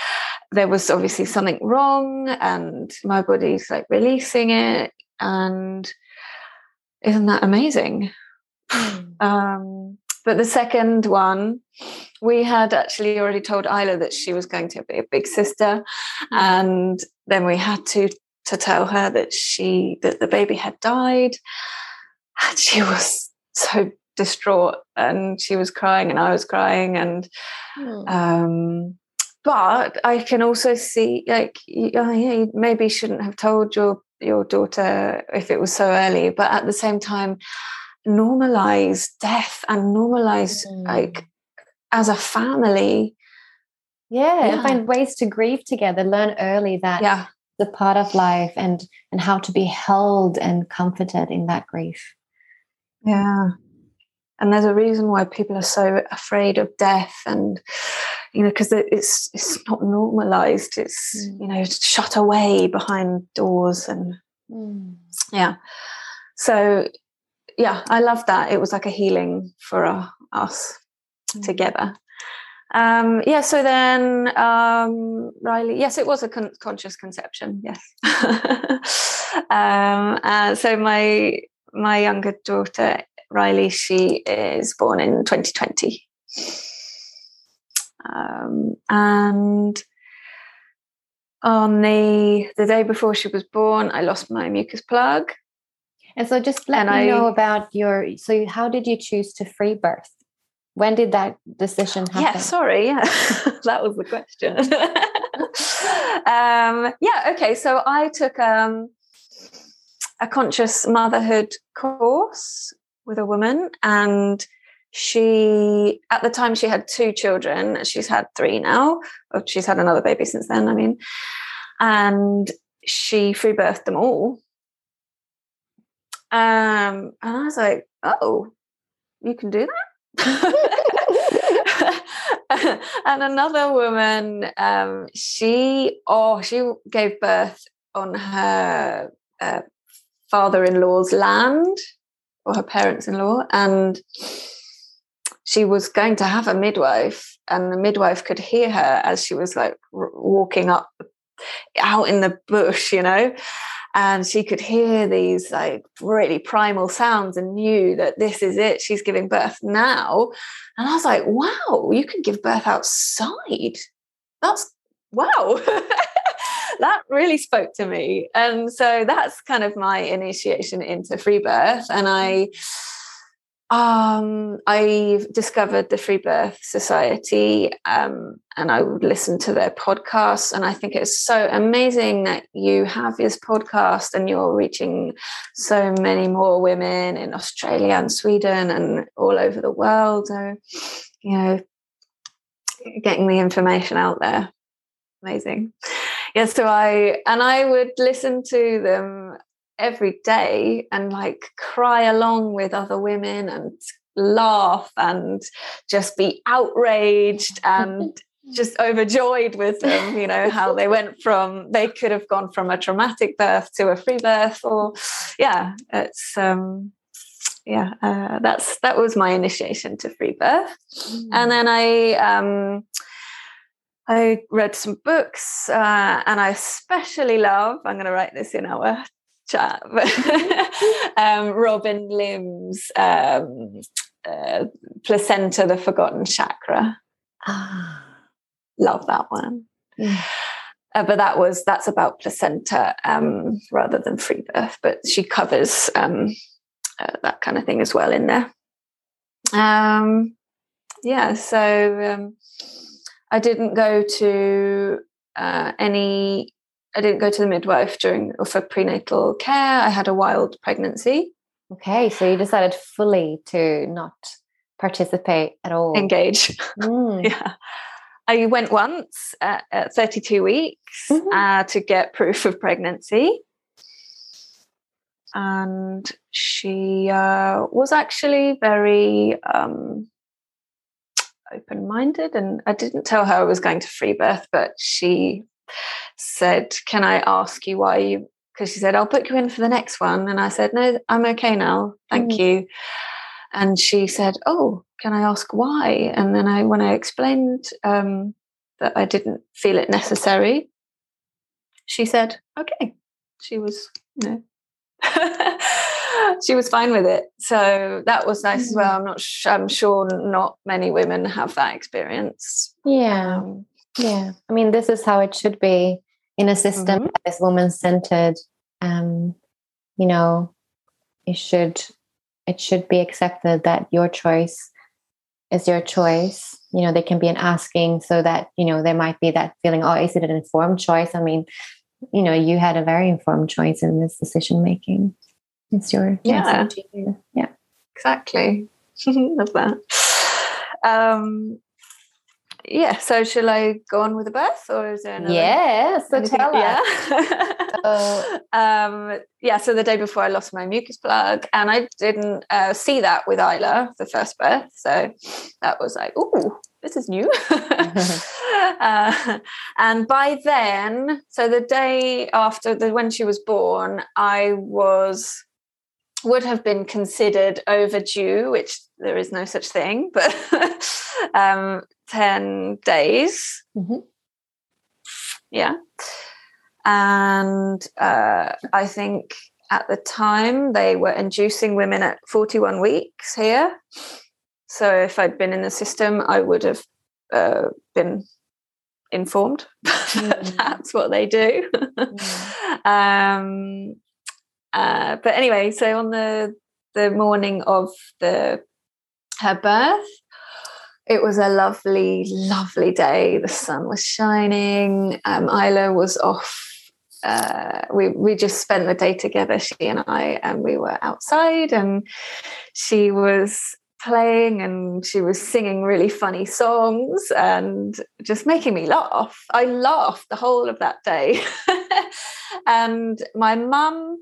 There was obviously something wrong and my body's like releasing it. And isn't that amazing? Mm. um, but the second one, we had actually already told Isla that she was going to be a big sister, and then we had to to tell her that she that the baby had died, and she was so distraught, and she was crying, and I was crying, and Mm. um, but I can also see like you, oh, yeah, you maybe shouldn't have told your your daughter if it was so early, but at the same time, normalize death and normalize Mm. like as a family. yeah, and Yeah. find ways to grieve together. Learn early that Yeah, the part of life and and how to be held and comforted in that grief. yeah. And there's a reason why people are so afraid of death, and you know, because it's it's not normalized. It's Mm. you know shut away behind doors and yeah so yeah i love that. It was like a healing for uh, us Mm. together. Um yeah so then um riley yes it was a con- conscious conception yes. Um uh, so my my younger daughter riley she is born in 2020 um and on the the day before she was born i lost my mucus plug And so just let And me know about your so how did you choose to free birth? When did that decision happen? Yeah, sorry. Yeah, that was the question. um, yeah, okay. So I took um, a conscious motherhood course with a woman, and she, at the time, she had two children. She's had three now. She's had another baby since then, I mean. And she free birthed them all. Um, and I was like, oh, you can do that? and another woman, um, she oh, she gave birth on her uh, father-in-law's land or her parents-in-law, and she was going to have a midwife, and the midwife could hear her as she was like r- walking up out in the bush, you know. And she could hear these like really primal sounds and knew that this is it. She's giving birth now. And I was like, wow, you can give birth outside. That's wow. that really spoke to me. And so that's kind of my initiation into free birth. And I um I discovered the Free Birth Society um and I would listen to their podcasts and I think it's so amazing that you have this podcast and you're reaching so many more women in Australia and Sweden and all over the world. So you know getting the information out there. Amazing. Yeah so I and I would listen to them every day and like cry along with other women and laugh and just be outraged and just overjoyed with them you know how they went from they could have gone from a traumatic birth to a free birth or yeah it's um yeah uh, that's that was my initiation to free birth and then i um I read some books, uh, and I especially love. I'm going to write this in our chat. um, Robin Lim's um, uh, Placenta, the Forgotten Chakra. Ah, Love that one. Uh, but that was that's about placenta um, rather than free birth. But she covers um, uh, that kind of thing as well in there. Um, yeah, so um, I didn't go to uh, any. I didn't go to the midwife during or for prenatal care. I had a wild pregnancy. Okay, so you decided fully to not participate at all. Engage. Mm. yeah. I went once at, at 32 weeks Mhm. uh, to get proof of pregnancy. And she uh, was actually very um, open minded. And I didn't tell her I was going to free birth, but she said, Can I ask you why you? Because she said, I'll book you in for the next one. And I said, No, I'm okay now. Thank Mhm. you. And she said, Oh, can I ask why? And then I, when I explained um, that I didn't feel it necessary, she said, Okay. She was, you know, she was fine with it. So that was nice as Mhm. well. I'm not, sh- I'm sure not many women have that experience. Yeah. Um, Yeah, I mean, this is how it should be in a system Mhm. that is woman centered. Um, you know, it should it should be accepted that your choice is your choice. You know, there can be an asking so that you know there might be that feeling. Oh, is it an informed choice? I mean, you know, you had a very informed choice in this decision making. It's your yeah, Yeah. up to you. yeah. exactly. Love that. Um, yeah. So, shall I go on with the birth, or is there another? Yeah. So anything- tell. Yeah. So- um, yeah. So the day before, I lost my mucus plug, and I didn't uh, see that with Isla, the first birth. So that was like, ooh, this is new. uh, and by then, so the day after the when she was born, I was would have been considered overdue, which there is no such thing, but um, 10 days. Mhm. Yeah. And uh, I think at the time they were inducing women at 41 weeks here. So if I'd been in the system, I would have uh, been informed that Mm. that's what they do. um, uh, but anyway, so on the the morning of the her birth, it was a lovely, lovely day. The sun was shining. Um, Isla was off. Uh, we we just spent the day together, she and I, and we were outside, and she was playing and she was singing really funny songs and just making me laugh. I laughed the whole of that day. and my mum,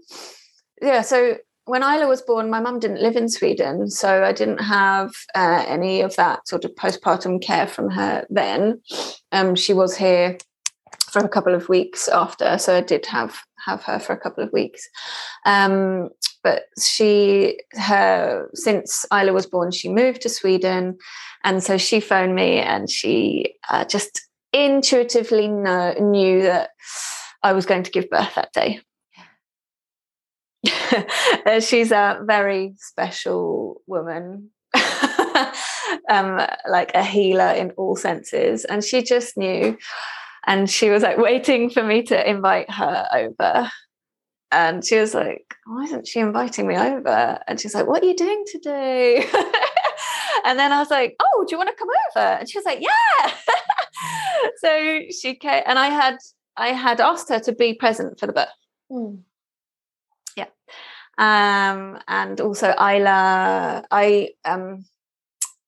yeah, so when Isla was born, my mum didn't live in Sweden, so I didn't have uh, any of that sort of postpartum care from her then. Um, she was here for a couple of weeks after, so I did have have her for a couple of weeks. Um, but she, her since Isla was born, she moved to Sweden, and so she phoned me, and she uh, just intuitively know, knew that I was going to give birth that day. Uh, she's a very special woman. Um like a healer in all senses. And she just knew and she was like waiting for me to invite her over. And she was like why isn't she inviting me over? And she's like what are you doing today? And then i was like oh do you want to come over? And she was like yeah. So she came and i had i had asked her to be present for the birth Mm. Um, and also Isla, I um,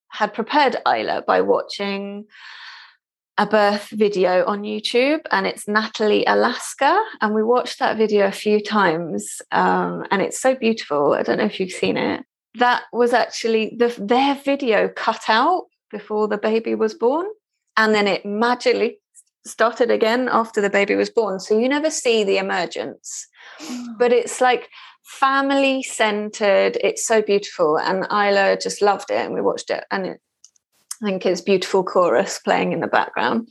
had prepared Isla by watching a birth video on YouTube, and it's Natalie Alaska, and we watched that video a few times, um, and it's so beautiful. I don't know if you've seen it. That was actually the, their video cut out before the baby was born, and then it magically started again after the baby was born. So you never see the emergence, but it's like family centered. It's so beautiful. And Isla just loved it. And we watched it. And it, I think it's beautiful chorus playing in the background.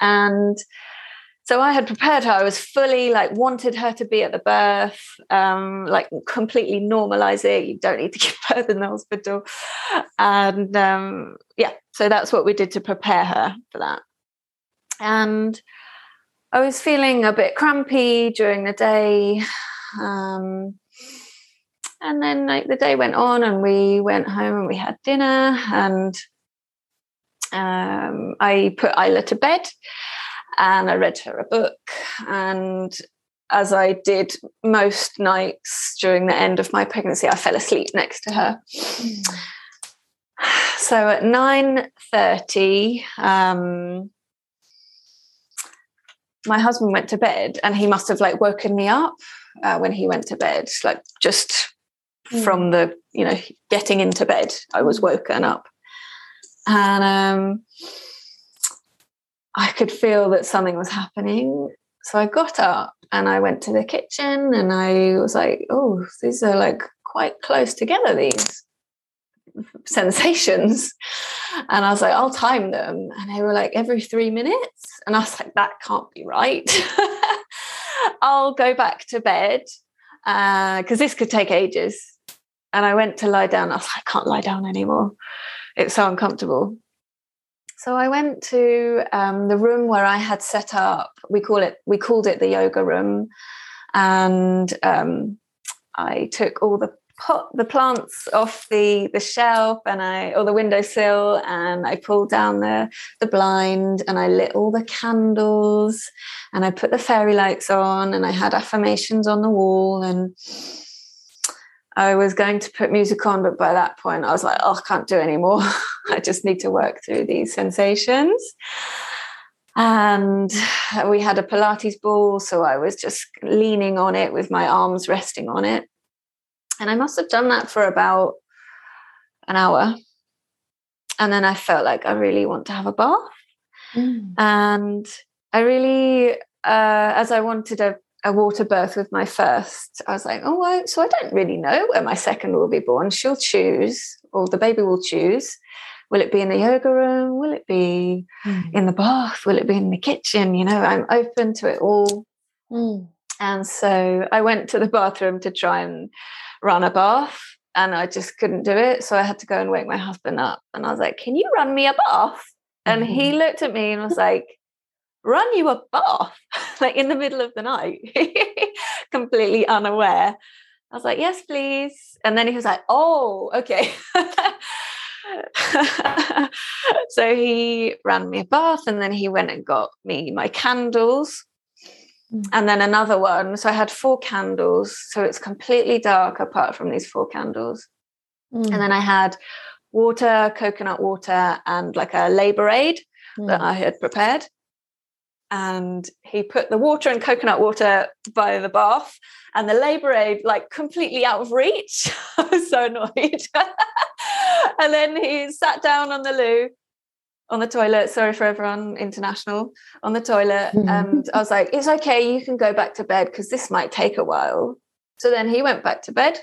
And so I had prepared her. I was fully like wanted her to be at the birth, um, like completely normalize it. You don't need to give birth in the hospital. And um, yeah, so that's what we did to prepare her for that. And I was feeling a bit crampy during the day. Um, and then like the day went on and we went home and we had dinner and um, I put Isla to bed and I read her a book. And as I did most nights during the end of my pregnancy, I fell asleep next to her. So at nine thirty, um, my husband went to bed, and he must have like woken me up uh, when he went to bed, like just from the you know getting into bed. I was woken up, and um, I could feel that something was happening. So I got up and I went to the kitchen and I was like, oh, these are like quite close together, these sensations. And I was like, I'll time them. And they were like every three minutes. And I was like, that can't be right. I'll go back to bed because uh, this could take ages. And I went to lie down. I was like, I can't lie down anymore. It's so uncomfortable. So I went to um, the room where I had set up. We call it. We called it the yoga room, and um, I took all the pot the plants off the the shelf and I or the windowsill and I pulled down the the blind and I lit all the candles and I put the fairy lights on and I had affirmations on the wall and I was going to put music on but by that point I was like oh I can't do anymore. I just need to work through these sensations. And we had a pilates ball so I was just leaning on it with my arms resting on it and I must have done that for about an hour. And then I felt like I really want to have a bath. Mm. And I really, uh, as I wanted a, a water birth with my first, I was like, oh, well, so I don't really know where my second will be born. She'll choose, or the baby will choose. Will it be in the yoga room? Will it be mm. in the bath? Will it be in the kitchen? You know, I'm open to it all. Mm. And so I went to the bathroom to try and run a bath and I just couldn't do it. So I had to go and wake my husband up. And I was like, Can you run me a bath? And mm-hmm. he looked at me and was like, Run you a bath? like in the middle of the night, completely unaware. I was like, Yes, please. And then he was like, Oh, okay. so he ran me a bath and then he went and got me my candles. And then another one. So I had four candles. So it's completely dark apart from these four candles. Mm. And then I had water, coconut water, and like a labor aid mm. that I had prepared. And he put the water and coconut water by the bath and the labor aid like completely out of reach. I was so annoyed. and then he sat down on the loo on the toilet. Sorry for everyone international on the toilet. And I was like, it's okay, you can go back to bed because this might take a while. So then he went back to bed.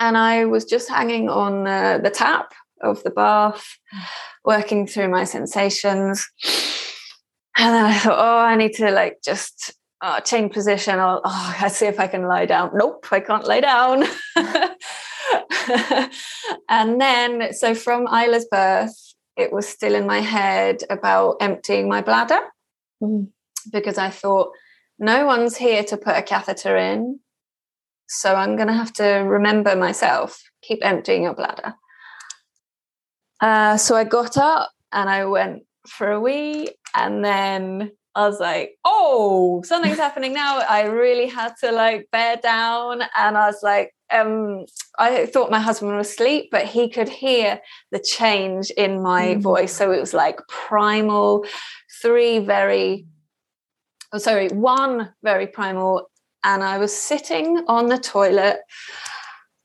And I was just hanging on uh, the tap of the bath, working through my sensations. And then I thought, oh, I need to like just uh, change position. I'll, oh, I see if I can lie down. Nope, I can't lay down. and then, so from Isla's birth, it was still in my head about emptying my bladder mm. because I thought, no one's here to put a catheter in. So I'm going to have to remember myself, keep emptying your bladder. Uh, so I got up and I went for a wee, and then I was like, oh, something's happening now. I really had to like bear down. And I was like, um, I thought my husband was asleep, but he could hear the change in my mm. voice. So it was like primal, three very, oh, sorry, one very primal. And I was sitting on the toilet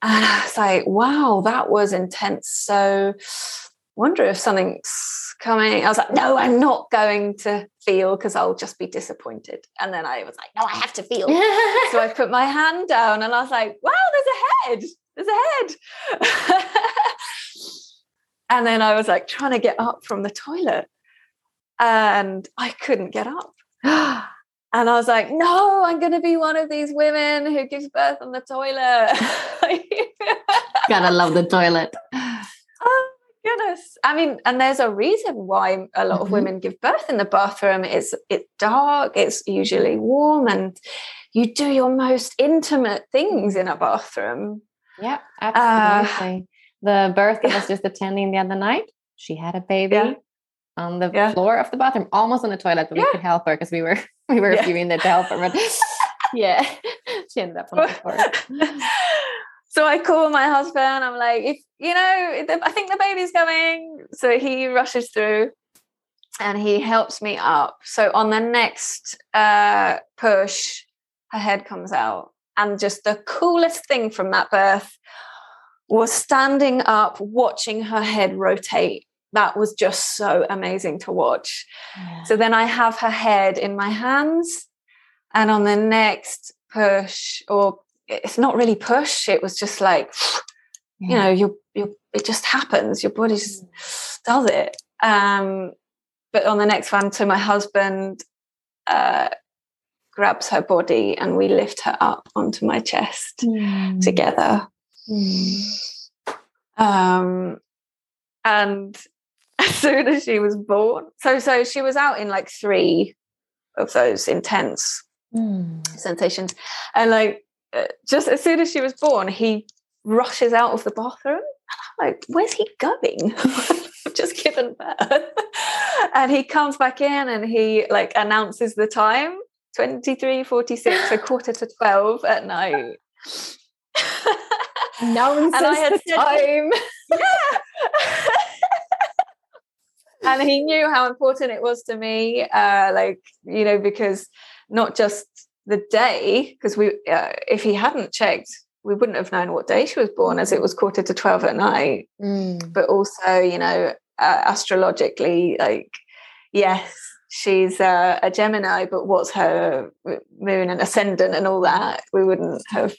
and I was like, wow, that was intense. So wonder if something's coming. I was like, no, I'm not going to feel because I'll just be disappointed. And then I was like, no, I have to feel. so I put my hand down and I was like, wow, there's a head. There's a head. and then I was like trying to get up from the toilet and I couldn't get up. And I was like, no, I'm going to be one of these women who gives birth on the toilet. Gotta love the toilet. Goodness. I mean, and there's a reason why a lot of Mhm. women give birth in the bathroom. It's it's dark, it's usually warm, and you do your most intimate things in a bathroom. Yeah, Uh, absolutely. the birth I was just attending the other night, she had a baby Yeah. on the Yeah. floor of the bathroom, almost on the toilet, but we could help her because we were we were Yeah. a few in there to help her. But yeah, she ended up on the floor. So I call my husband. I'm like, if you know, I think the baby's coming. So he rushes through and he helps me up. So on the next uh, push, her head comes out. And just the coolest thing from that birth was standing up, watching her head rotate. That was just so amazing to watch. So then I have her head in my hands, and on the next push, or it's not really push, it was just like, you know, you you it just happens. Your body just does it. Um, but on the next one, so my husband uh, grabs her body and we lift her up onto my chest Mm. together. Um, and as soon as she was born, so so she was out in like three of those intense Mm. sensations, and like just as soon as she was born, he rushes out of the bathroom. And I'm like, where's he going? Just given birth, and he comes back in and he like announces the time. 2346 a quarter to 12 at night Nonsense And I had time. and he knew how important it was to me uh like you know because not just the day because we uh, if he hadn't checked we wouldn't have known what day she was born as it was quarter to 12 at night. Mm. but also you know uh, astrologically like yes she's uh, a gemini but what's her moon and ascendant and all that we wouldn't have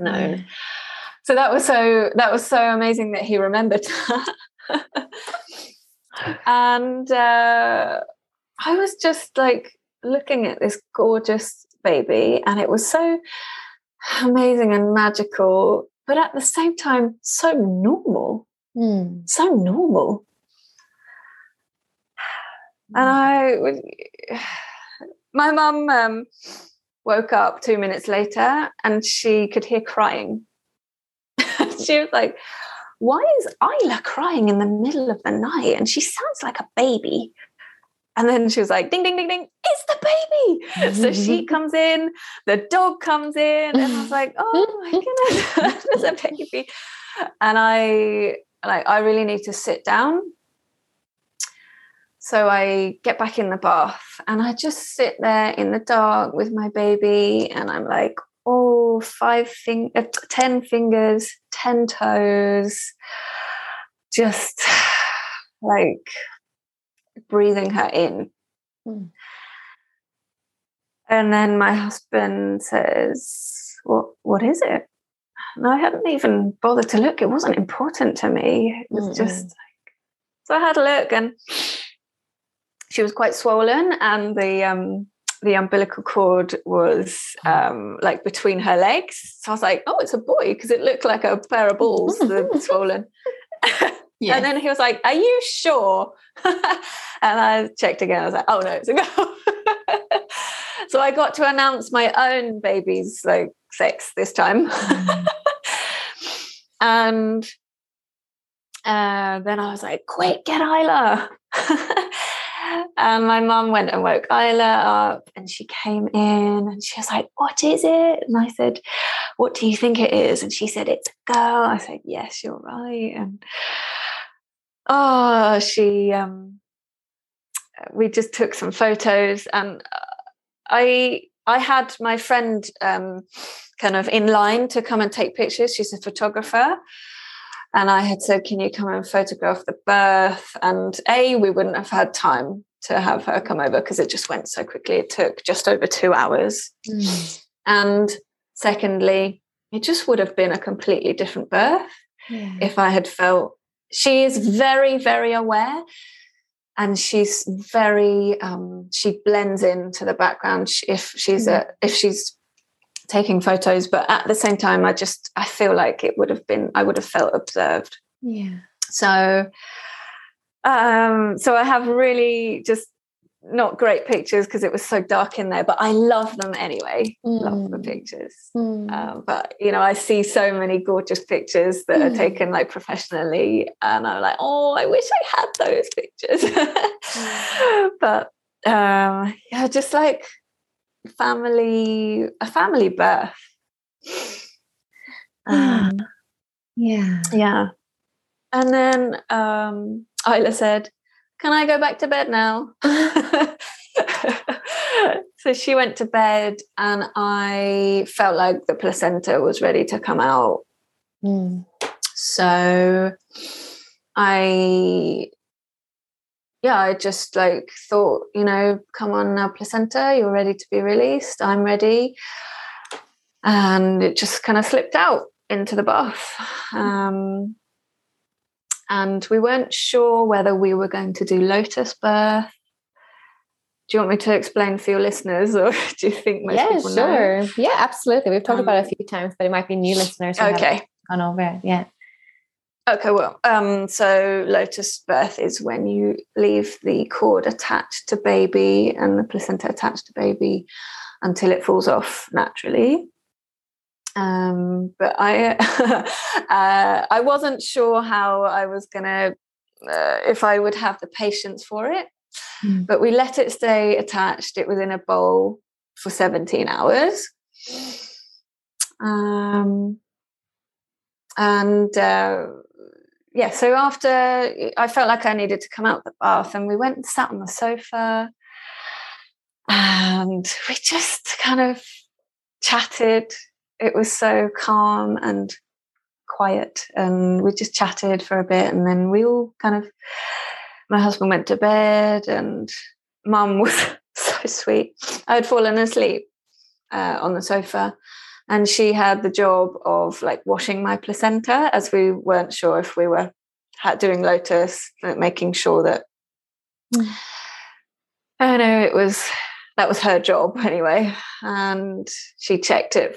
known. So that was so that was so amazing that he remembered and uh, i was just like looking at this gorgeous baby and it was so amazing and magical but at the same time so normal. Mm. so normal. And i would my mum um, woke up two minutes later and she could hear crying. She was like why is Isla crying in the middle of the night? And she sounds like a baby and then she was like ding ding ding ding it's the baby. So she comes in the dog comes in and i was like oh my goodness there's a baby. And i like i really need to sit down. So i get back in the bath and i just sit there in the dark with my baby and i'm like oh five fing- uh, 10 fingers 10 toes. Just like breathing her in. Hmm. and then my husband says what what is it? And i hadn't even bothered to look. It wasn't important to me. It was Mm-mm. just like so i had a look and she was quite swollen and the um the umbilical cord was um like between her legs. So i was like oh it's a boy because it looked like a pair of balls the swollen Yeah. and then he was like are you sure? And i checked again. I was like oh no it's a girl. So i got to announce my own baby's like sex this time. And uh, then I was like, quick, get Isla. And my mum went and woke Isla up and she came in and she was like, what is it? And I said, what do you think it is? And she said, it's a girl. I said, yes, you're right. And oh, she, um, we just took some photos and I, I had my friend um, kind of in line to come and take pictures. She's a photographer. And I had said, Can you come and photograph the birth? And A, we wouldn't have had time to have her come over because it just went so quickly. It took just over two hours. Mm. And secondly, it just would have been a completely different birth Yeah. if I had felt she is very, very aware and she's very um, she blends into the background if she's a if she's taking photos but at the same time i just i feel like it would have been i would have felt observed Yeah. So, um, so I have really just not great pictures because it was so dark in there, but I love them anyway. Mm. Love the mm. pictures. Mm. Um, but you know, I see so many gorgeous pictures that mm. are taken like professionally, and I'm like, oh, I wish I had those pictures. Mm. but um, yeah, just like family, a family birth. Um, yeah, yeah. And then um, Isla said, can I go back to bed now? so she went to bed, and I felt like the placenta was ready to come out. Mm. So I, yeah, I just like thought, you know, come on now, placenta, you're ready to be released. I'm ready. And it just kind of slipped out into the bath. Um, and we weren't sure whether we were going to do lotus birth. Do you want me to explain for your listeners, or do you think most yeah, people sure. Know? Yeah, absolutely. We've talked um, about it a few times, but it might be new listeners. Okay, gone over. Yeah. Okay, well, um, so lotus birth is when you leave the cord attached to baby and the placenta attached to baby until it falls off naturally. Um, but I uh, I wasn't sure how I was gonna uh, if I would have the patience for it. Mm. But we let it stay attached. It was in a bowl for 17 hours. Um, and uh, yeah, so after I felt like I needed to come out the bath, and we went and sat on the sofa, and we just kind of chatted. It was so calm and quiet and we just chatted for a bit and then we all kind of my husband went to bed and mum was so sweet. I had fallen asleep uh, on the sofa and she had the job of like washing my placenta as we weren't sure if we were doing lotus like making sure that mm. i know it was that was her job anyway and she checked it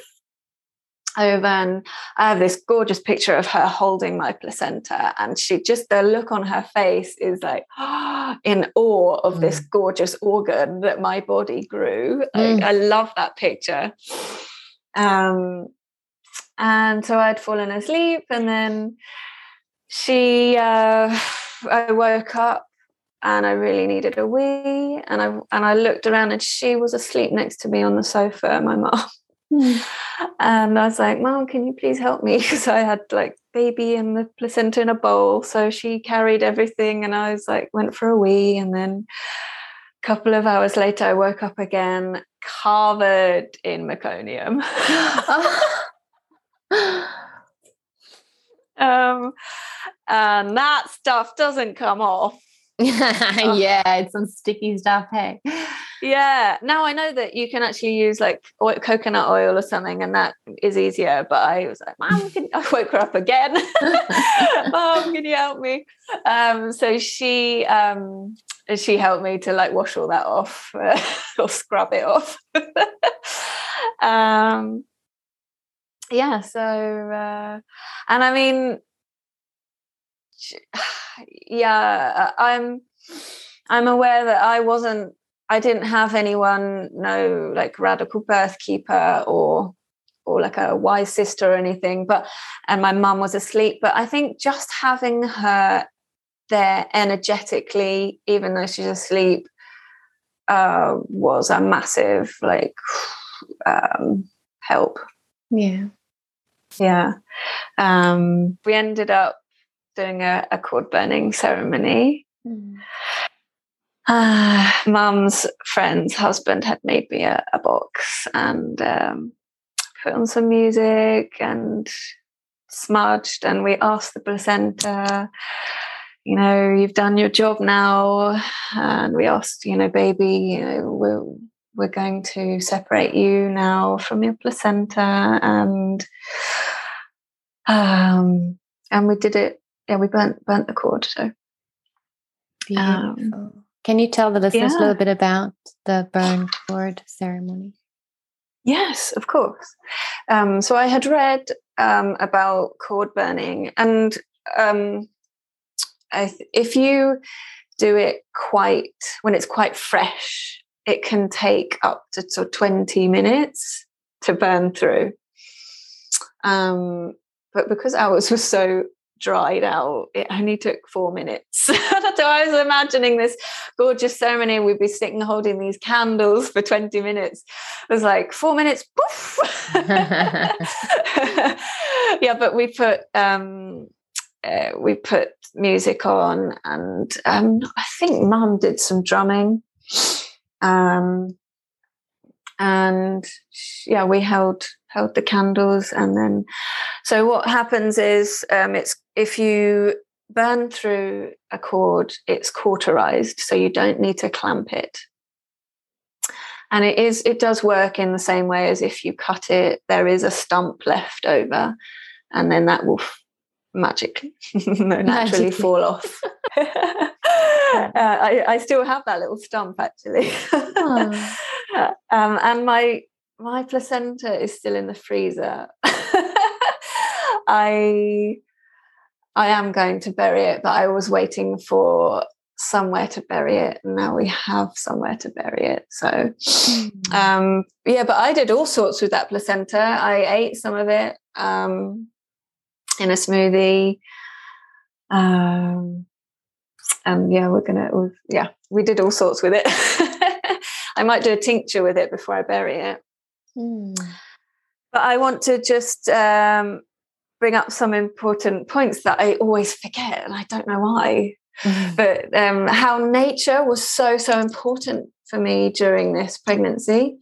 over and I have this gorgeous picture of her holding my placenta and she just the look on her face is like oh, in awe of mm. this gorgeous organ that my body grew mm. I, I love that picture um and so I'd fallen asleep and then she uh I woke up and I really needed a wee and I and I looked around and she was asleep next to me on the sofa my mom Hmm. And I was like, Mom, can you please help me? Because I had like baby and the placenta in a bowl. So she carried everything and I was like, went for a wee. And then couple of hours later, I woke up again covered in meconium. um, and that stuff doesn't come off. yeah, it's some sticky stuff. Hey yeah now i know that you can actually use like oil, coconut oil or something and that is easier but i was like mom can i woke her up again mom can you help me um, so she um, she helped me to like wash all that off uh, or scrub it off um, yeah so uh, and i mean yeah i'm i'm aware that i wasn't I didn't have anyone, no like radical birth keeper or or like a wise sister or anything, but and my mum was asleep. But I think just having her there energetically, even though she's asleep, uh, was a massive like um, help. Yeah. Yeah. Um, we ended up doing a, a cord burning ceremony. Mm uh, mum's friend's husband had made me a, a box and um, put on some music and smudged and we asked the placenta you know you've done your job now and we asked you know baby you know we're, we're going to separate you now from your placenta and um and we did it yeah we burnt burnt the cord so um, can you tell the listeners yeah. a little bit about the burn cord ceremony? Yes, of course. Um, so I had read um, about cord burning, and um, th- if you do it quite when it's quite fresh, it can take up to of 20 minutes to burn through. Um, but because ours was so dried out, it only took four minutes. so I was imagining this gorgeous ceremony. We'd be sitting holding these candles for 20 minutes. It was like four minutes, poof. yeah, but we put um, uh, we put music on, and um, I think Mum did some drumming. Um, and yeah, we held held the candles, and then so what happens is um, it's if you burn through a cord, it's cauterized, so you don't need to clamp it. And it is it does work in the same way as if you cut it, there is a stump left over, and then that will magically no, naturally fall off. uh, I, I, still have that little stump actually. oh. um, and my my placenta is still in the freezer. I I am going to bury it, but I was waiting for somewhere to bury it and now we have somewhere to bury it so mm. um yeah but i did all sorts with that placenta i ate some of it um in a smoothie. Um, and yeah, we're gonna, we've, yeah, we did all sorts with it. I might do a tincture with it before I bury it. Mm. But I want to just um, bring up some important points that I always forget, and I don't know why. Mm. But um, how nature was so, so important for me during this pregnancy.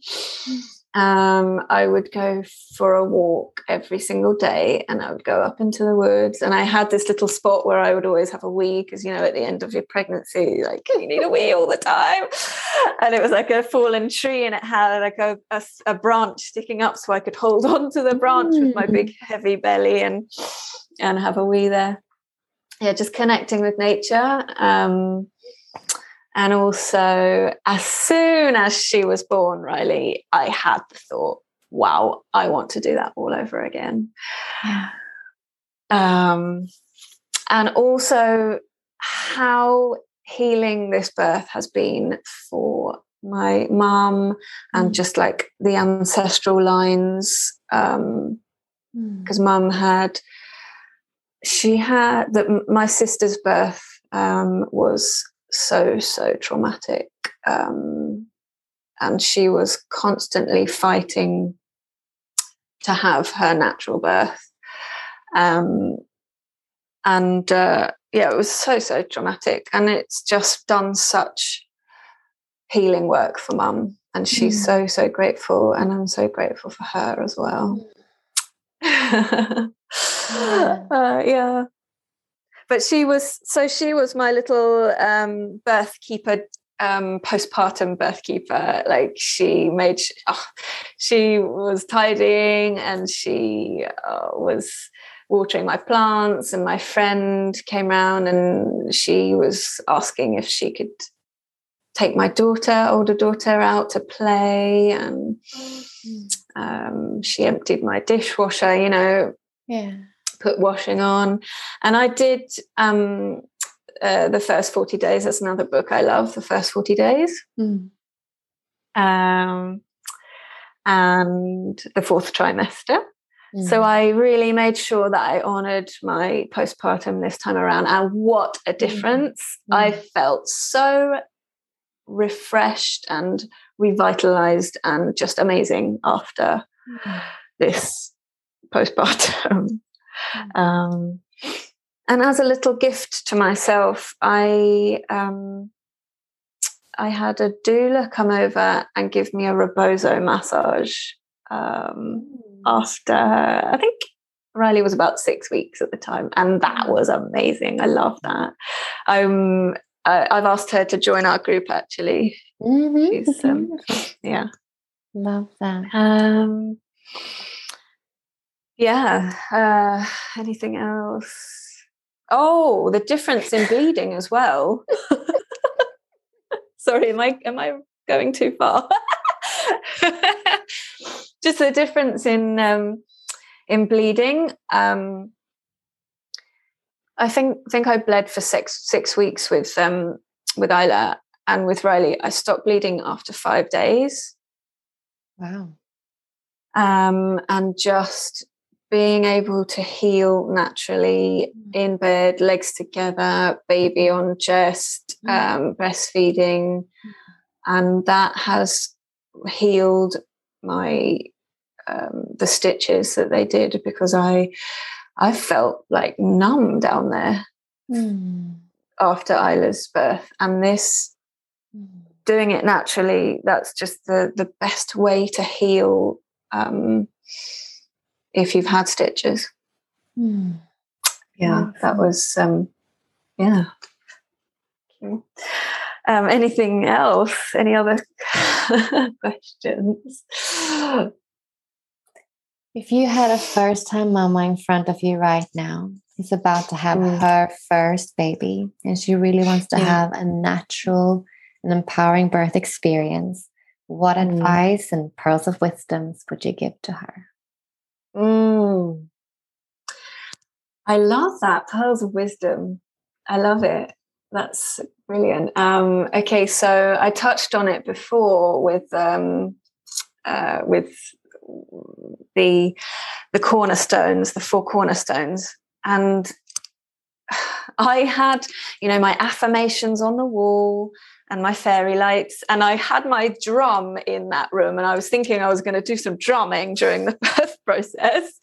Mm um, I would go for a walk every single day and I would go up into the woods. And I had this little spot where I would always have a wee because, you know, at the end of your pregnancy, like you need a wee all the time. And it was like a fallen tree and it had like a, a, a branch sticking up so I could hold on to the branch mm. with my big, mm. heavy belly and, and have a wee there. Yeah, just connecting with nature. Um, and also, as soon as she was born, Riley, I had the thought, wow, I want to do that all over again. Um, and also, how healing this birth has been for my mum and mm. just like the ancestral lines. Because um, mm. mum had, she had that my sister's birth um, was so so traumatic um, and she was constantly fighting to have her natural birth um, and uh, yeah it was so so traumatic and it's just done such healing work for mum and she's mm. so so grateful and i'm so grateful for her as well yeah. Uh, yeah but she was so she was my little um, birth keeper um, postpartum birth keeper. Like she made oh, she was tidying and she uh, was watering my plants and my friend came around and she was asking if she could take my daughter older daughter out to play and um, she emptied my dishwasher you know? Yeah put washing on. And I did um, uh, The First 40 Days. That's another book I love, The First 40 Days. Mm. Um, and The Fourth Trimester. Mm. So I really made sure that I honored my postpartum this time around. And what a mm. difference! Mm. I felt so refreshed and revitalized and just amazing after mm. this postpartum. Mm. Um, and as a little gift to myself, I um, I had a doula come over and give me a rebozo massage um, mm. after I think Riley was about six weeks at the time, and that mm. was amazing. I love that. Um, I, I've asked her to join our group actually. Mm-hmm. She's, um, yeah, love that. Um, yeah. Uh, anything else? Oh, the difference in bleeding as well. Sorry, am I am I going too far? Just the difference in um, in bleeding. Um, I think think I bled for six six weeks with um with Isla and with Riley. I stopped bleeding after five days. Wow. Um, and just being able to heal naturally in bed, legs together, baby on chest, um, breastfeeding, and that has healed my um, the stitches that they did because I I felt like numb down there Mm. after Isla's birth, and this Mm. doing it naturally that's just the the best way to heal um, if you've had stitches. Mm. Yeah, that was um, yeah. Okay. Um, anything else? Any other questions? If you had a first time mama in front of you right now, who's about to have Mm. her first baby, and she really wants to Yeah. have a natural and empowering birth experience, what Mm. advice and pearls of wisdoms would you give to her? Mm. I love that pearls of wisdom. I love it. That's brilliant. Um, okay, so I touched on it before with um, uh, with the the cornerstones, the four cornerstones, and I had, you know, my affirmations on the wall and my fairy lights, and I had my drum in that room, and I was thinking I was going to do some drumming during the birth process,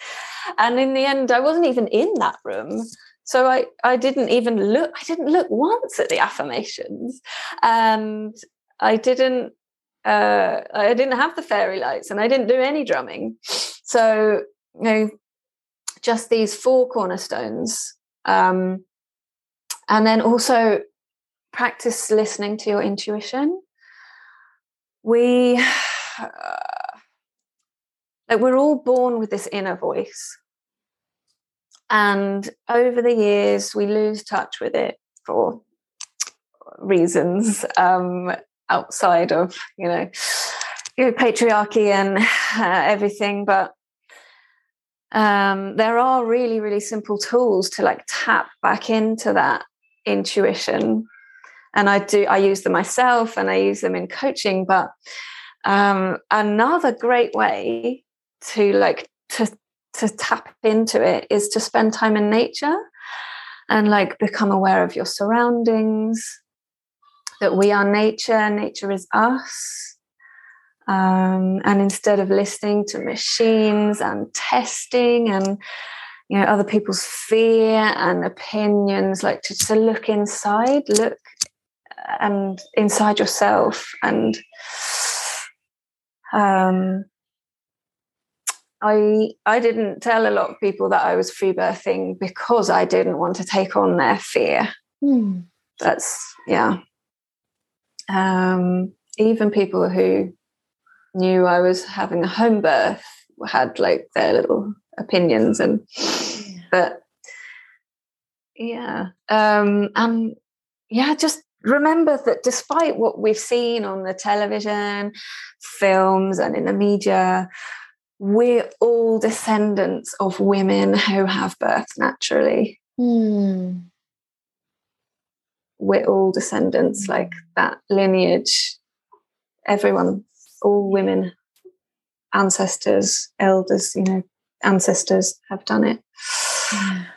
and in the end, I wasn't even in that room. So I, I didn't even look. I didn't look once at the affirmations, and I didn't. Uh, I didn't have the fairy lights, and I didn't do any drumming. So you know, just these four cornerstones, um, and then also practice listening to your intuition. We, like, we're all born with this inner voice. And over the years, we lose touch with it for reasons um, outside of, you know, patriarchy and uh, everything. But um, there are really, really simple tools to like tap back into that intuition. And I do, I use them myself and I use them in coaching. But um, another great way to like to to tap into it is to spend time in nature and like become aware of your surroundings that we are nature nature is us um, and instead of listening to machines and testing and you know other people's fear and opinions like to, to look inside look and inside yourself and um I I didn't tell a lot of people that I was free birthing because I didn't want to take on their fear. Hmm. That's yeah. Um, even people who knew I was having a home birth had like their little opinions and but yeah. Um and yeah, just remember that despite what we've seen on the television, films and in the media, we're all descendants of women who have birthed naturally. Hmm. We're all descendants, like that lineage. Everyone, all women, ancestors, elders, you know, ancestors have done it.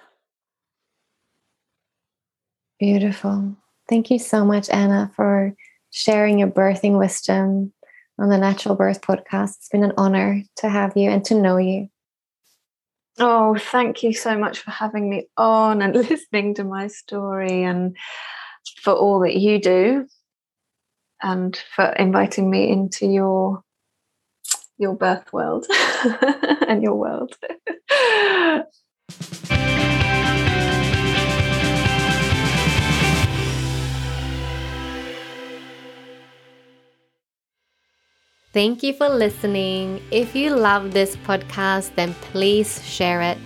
Beautiful. Thank you so much, Anna, for sharing your birthing wisdom on the Natural Birth podcast. It's been an honor to have you and to know you. Oh, thank you so much for having me on and listening to my story and for all that you do and for inviting me into your your birth world and your world. Thank you for listening. If you love this podcast, then please share it.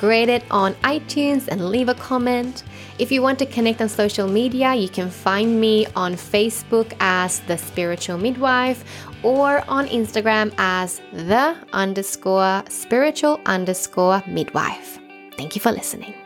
Grade it on iTunes and leave a comment. If you want to connect on social media, you can find me on Facebook as The Spiritual Midwife or on Instagram as The underscore spiritual underscore midwife. Thank you for listening.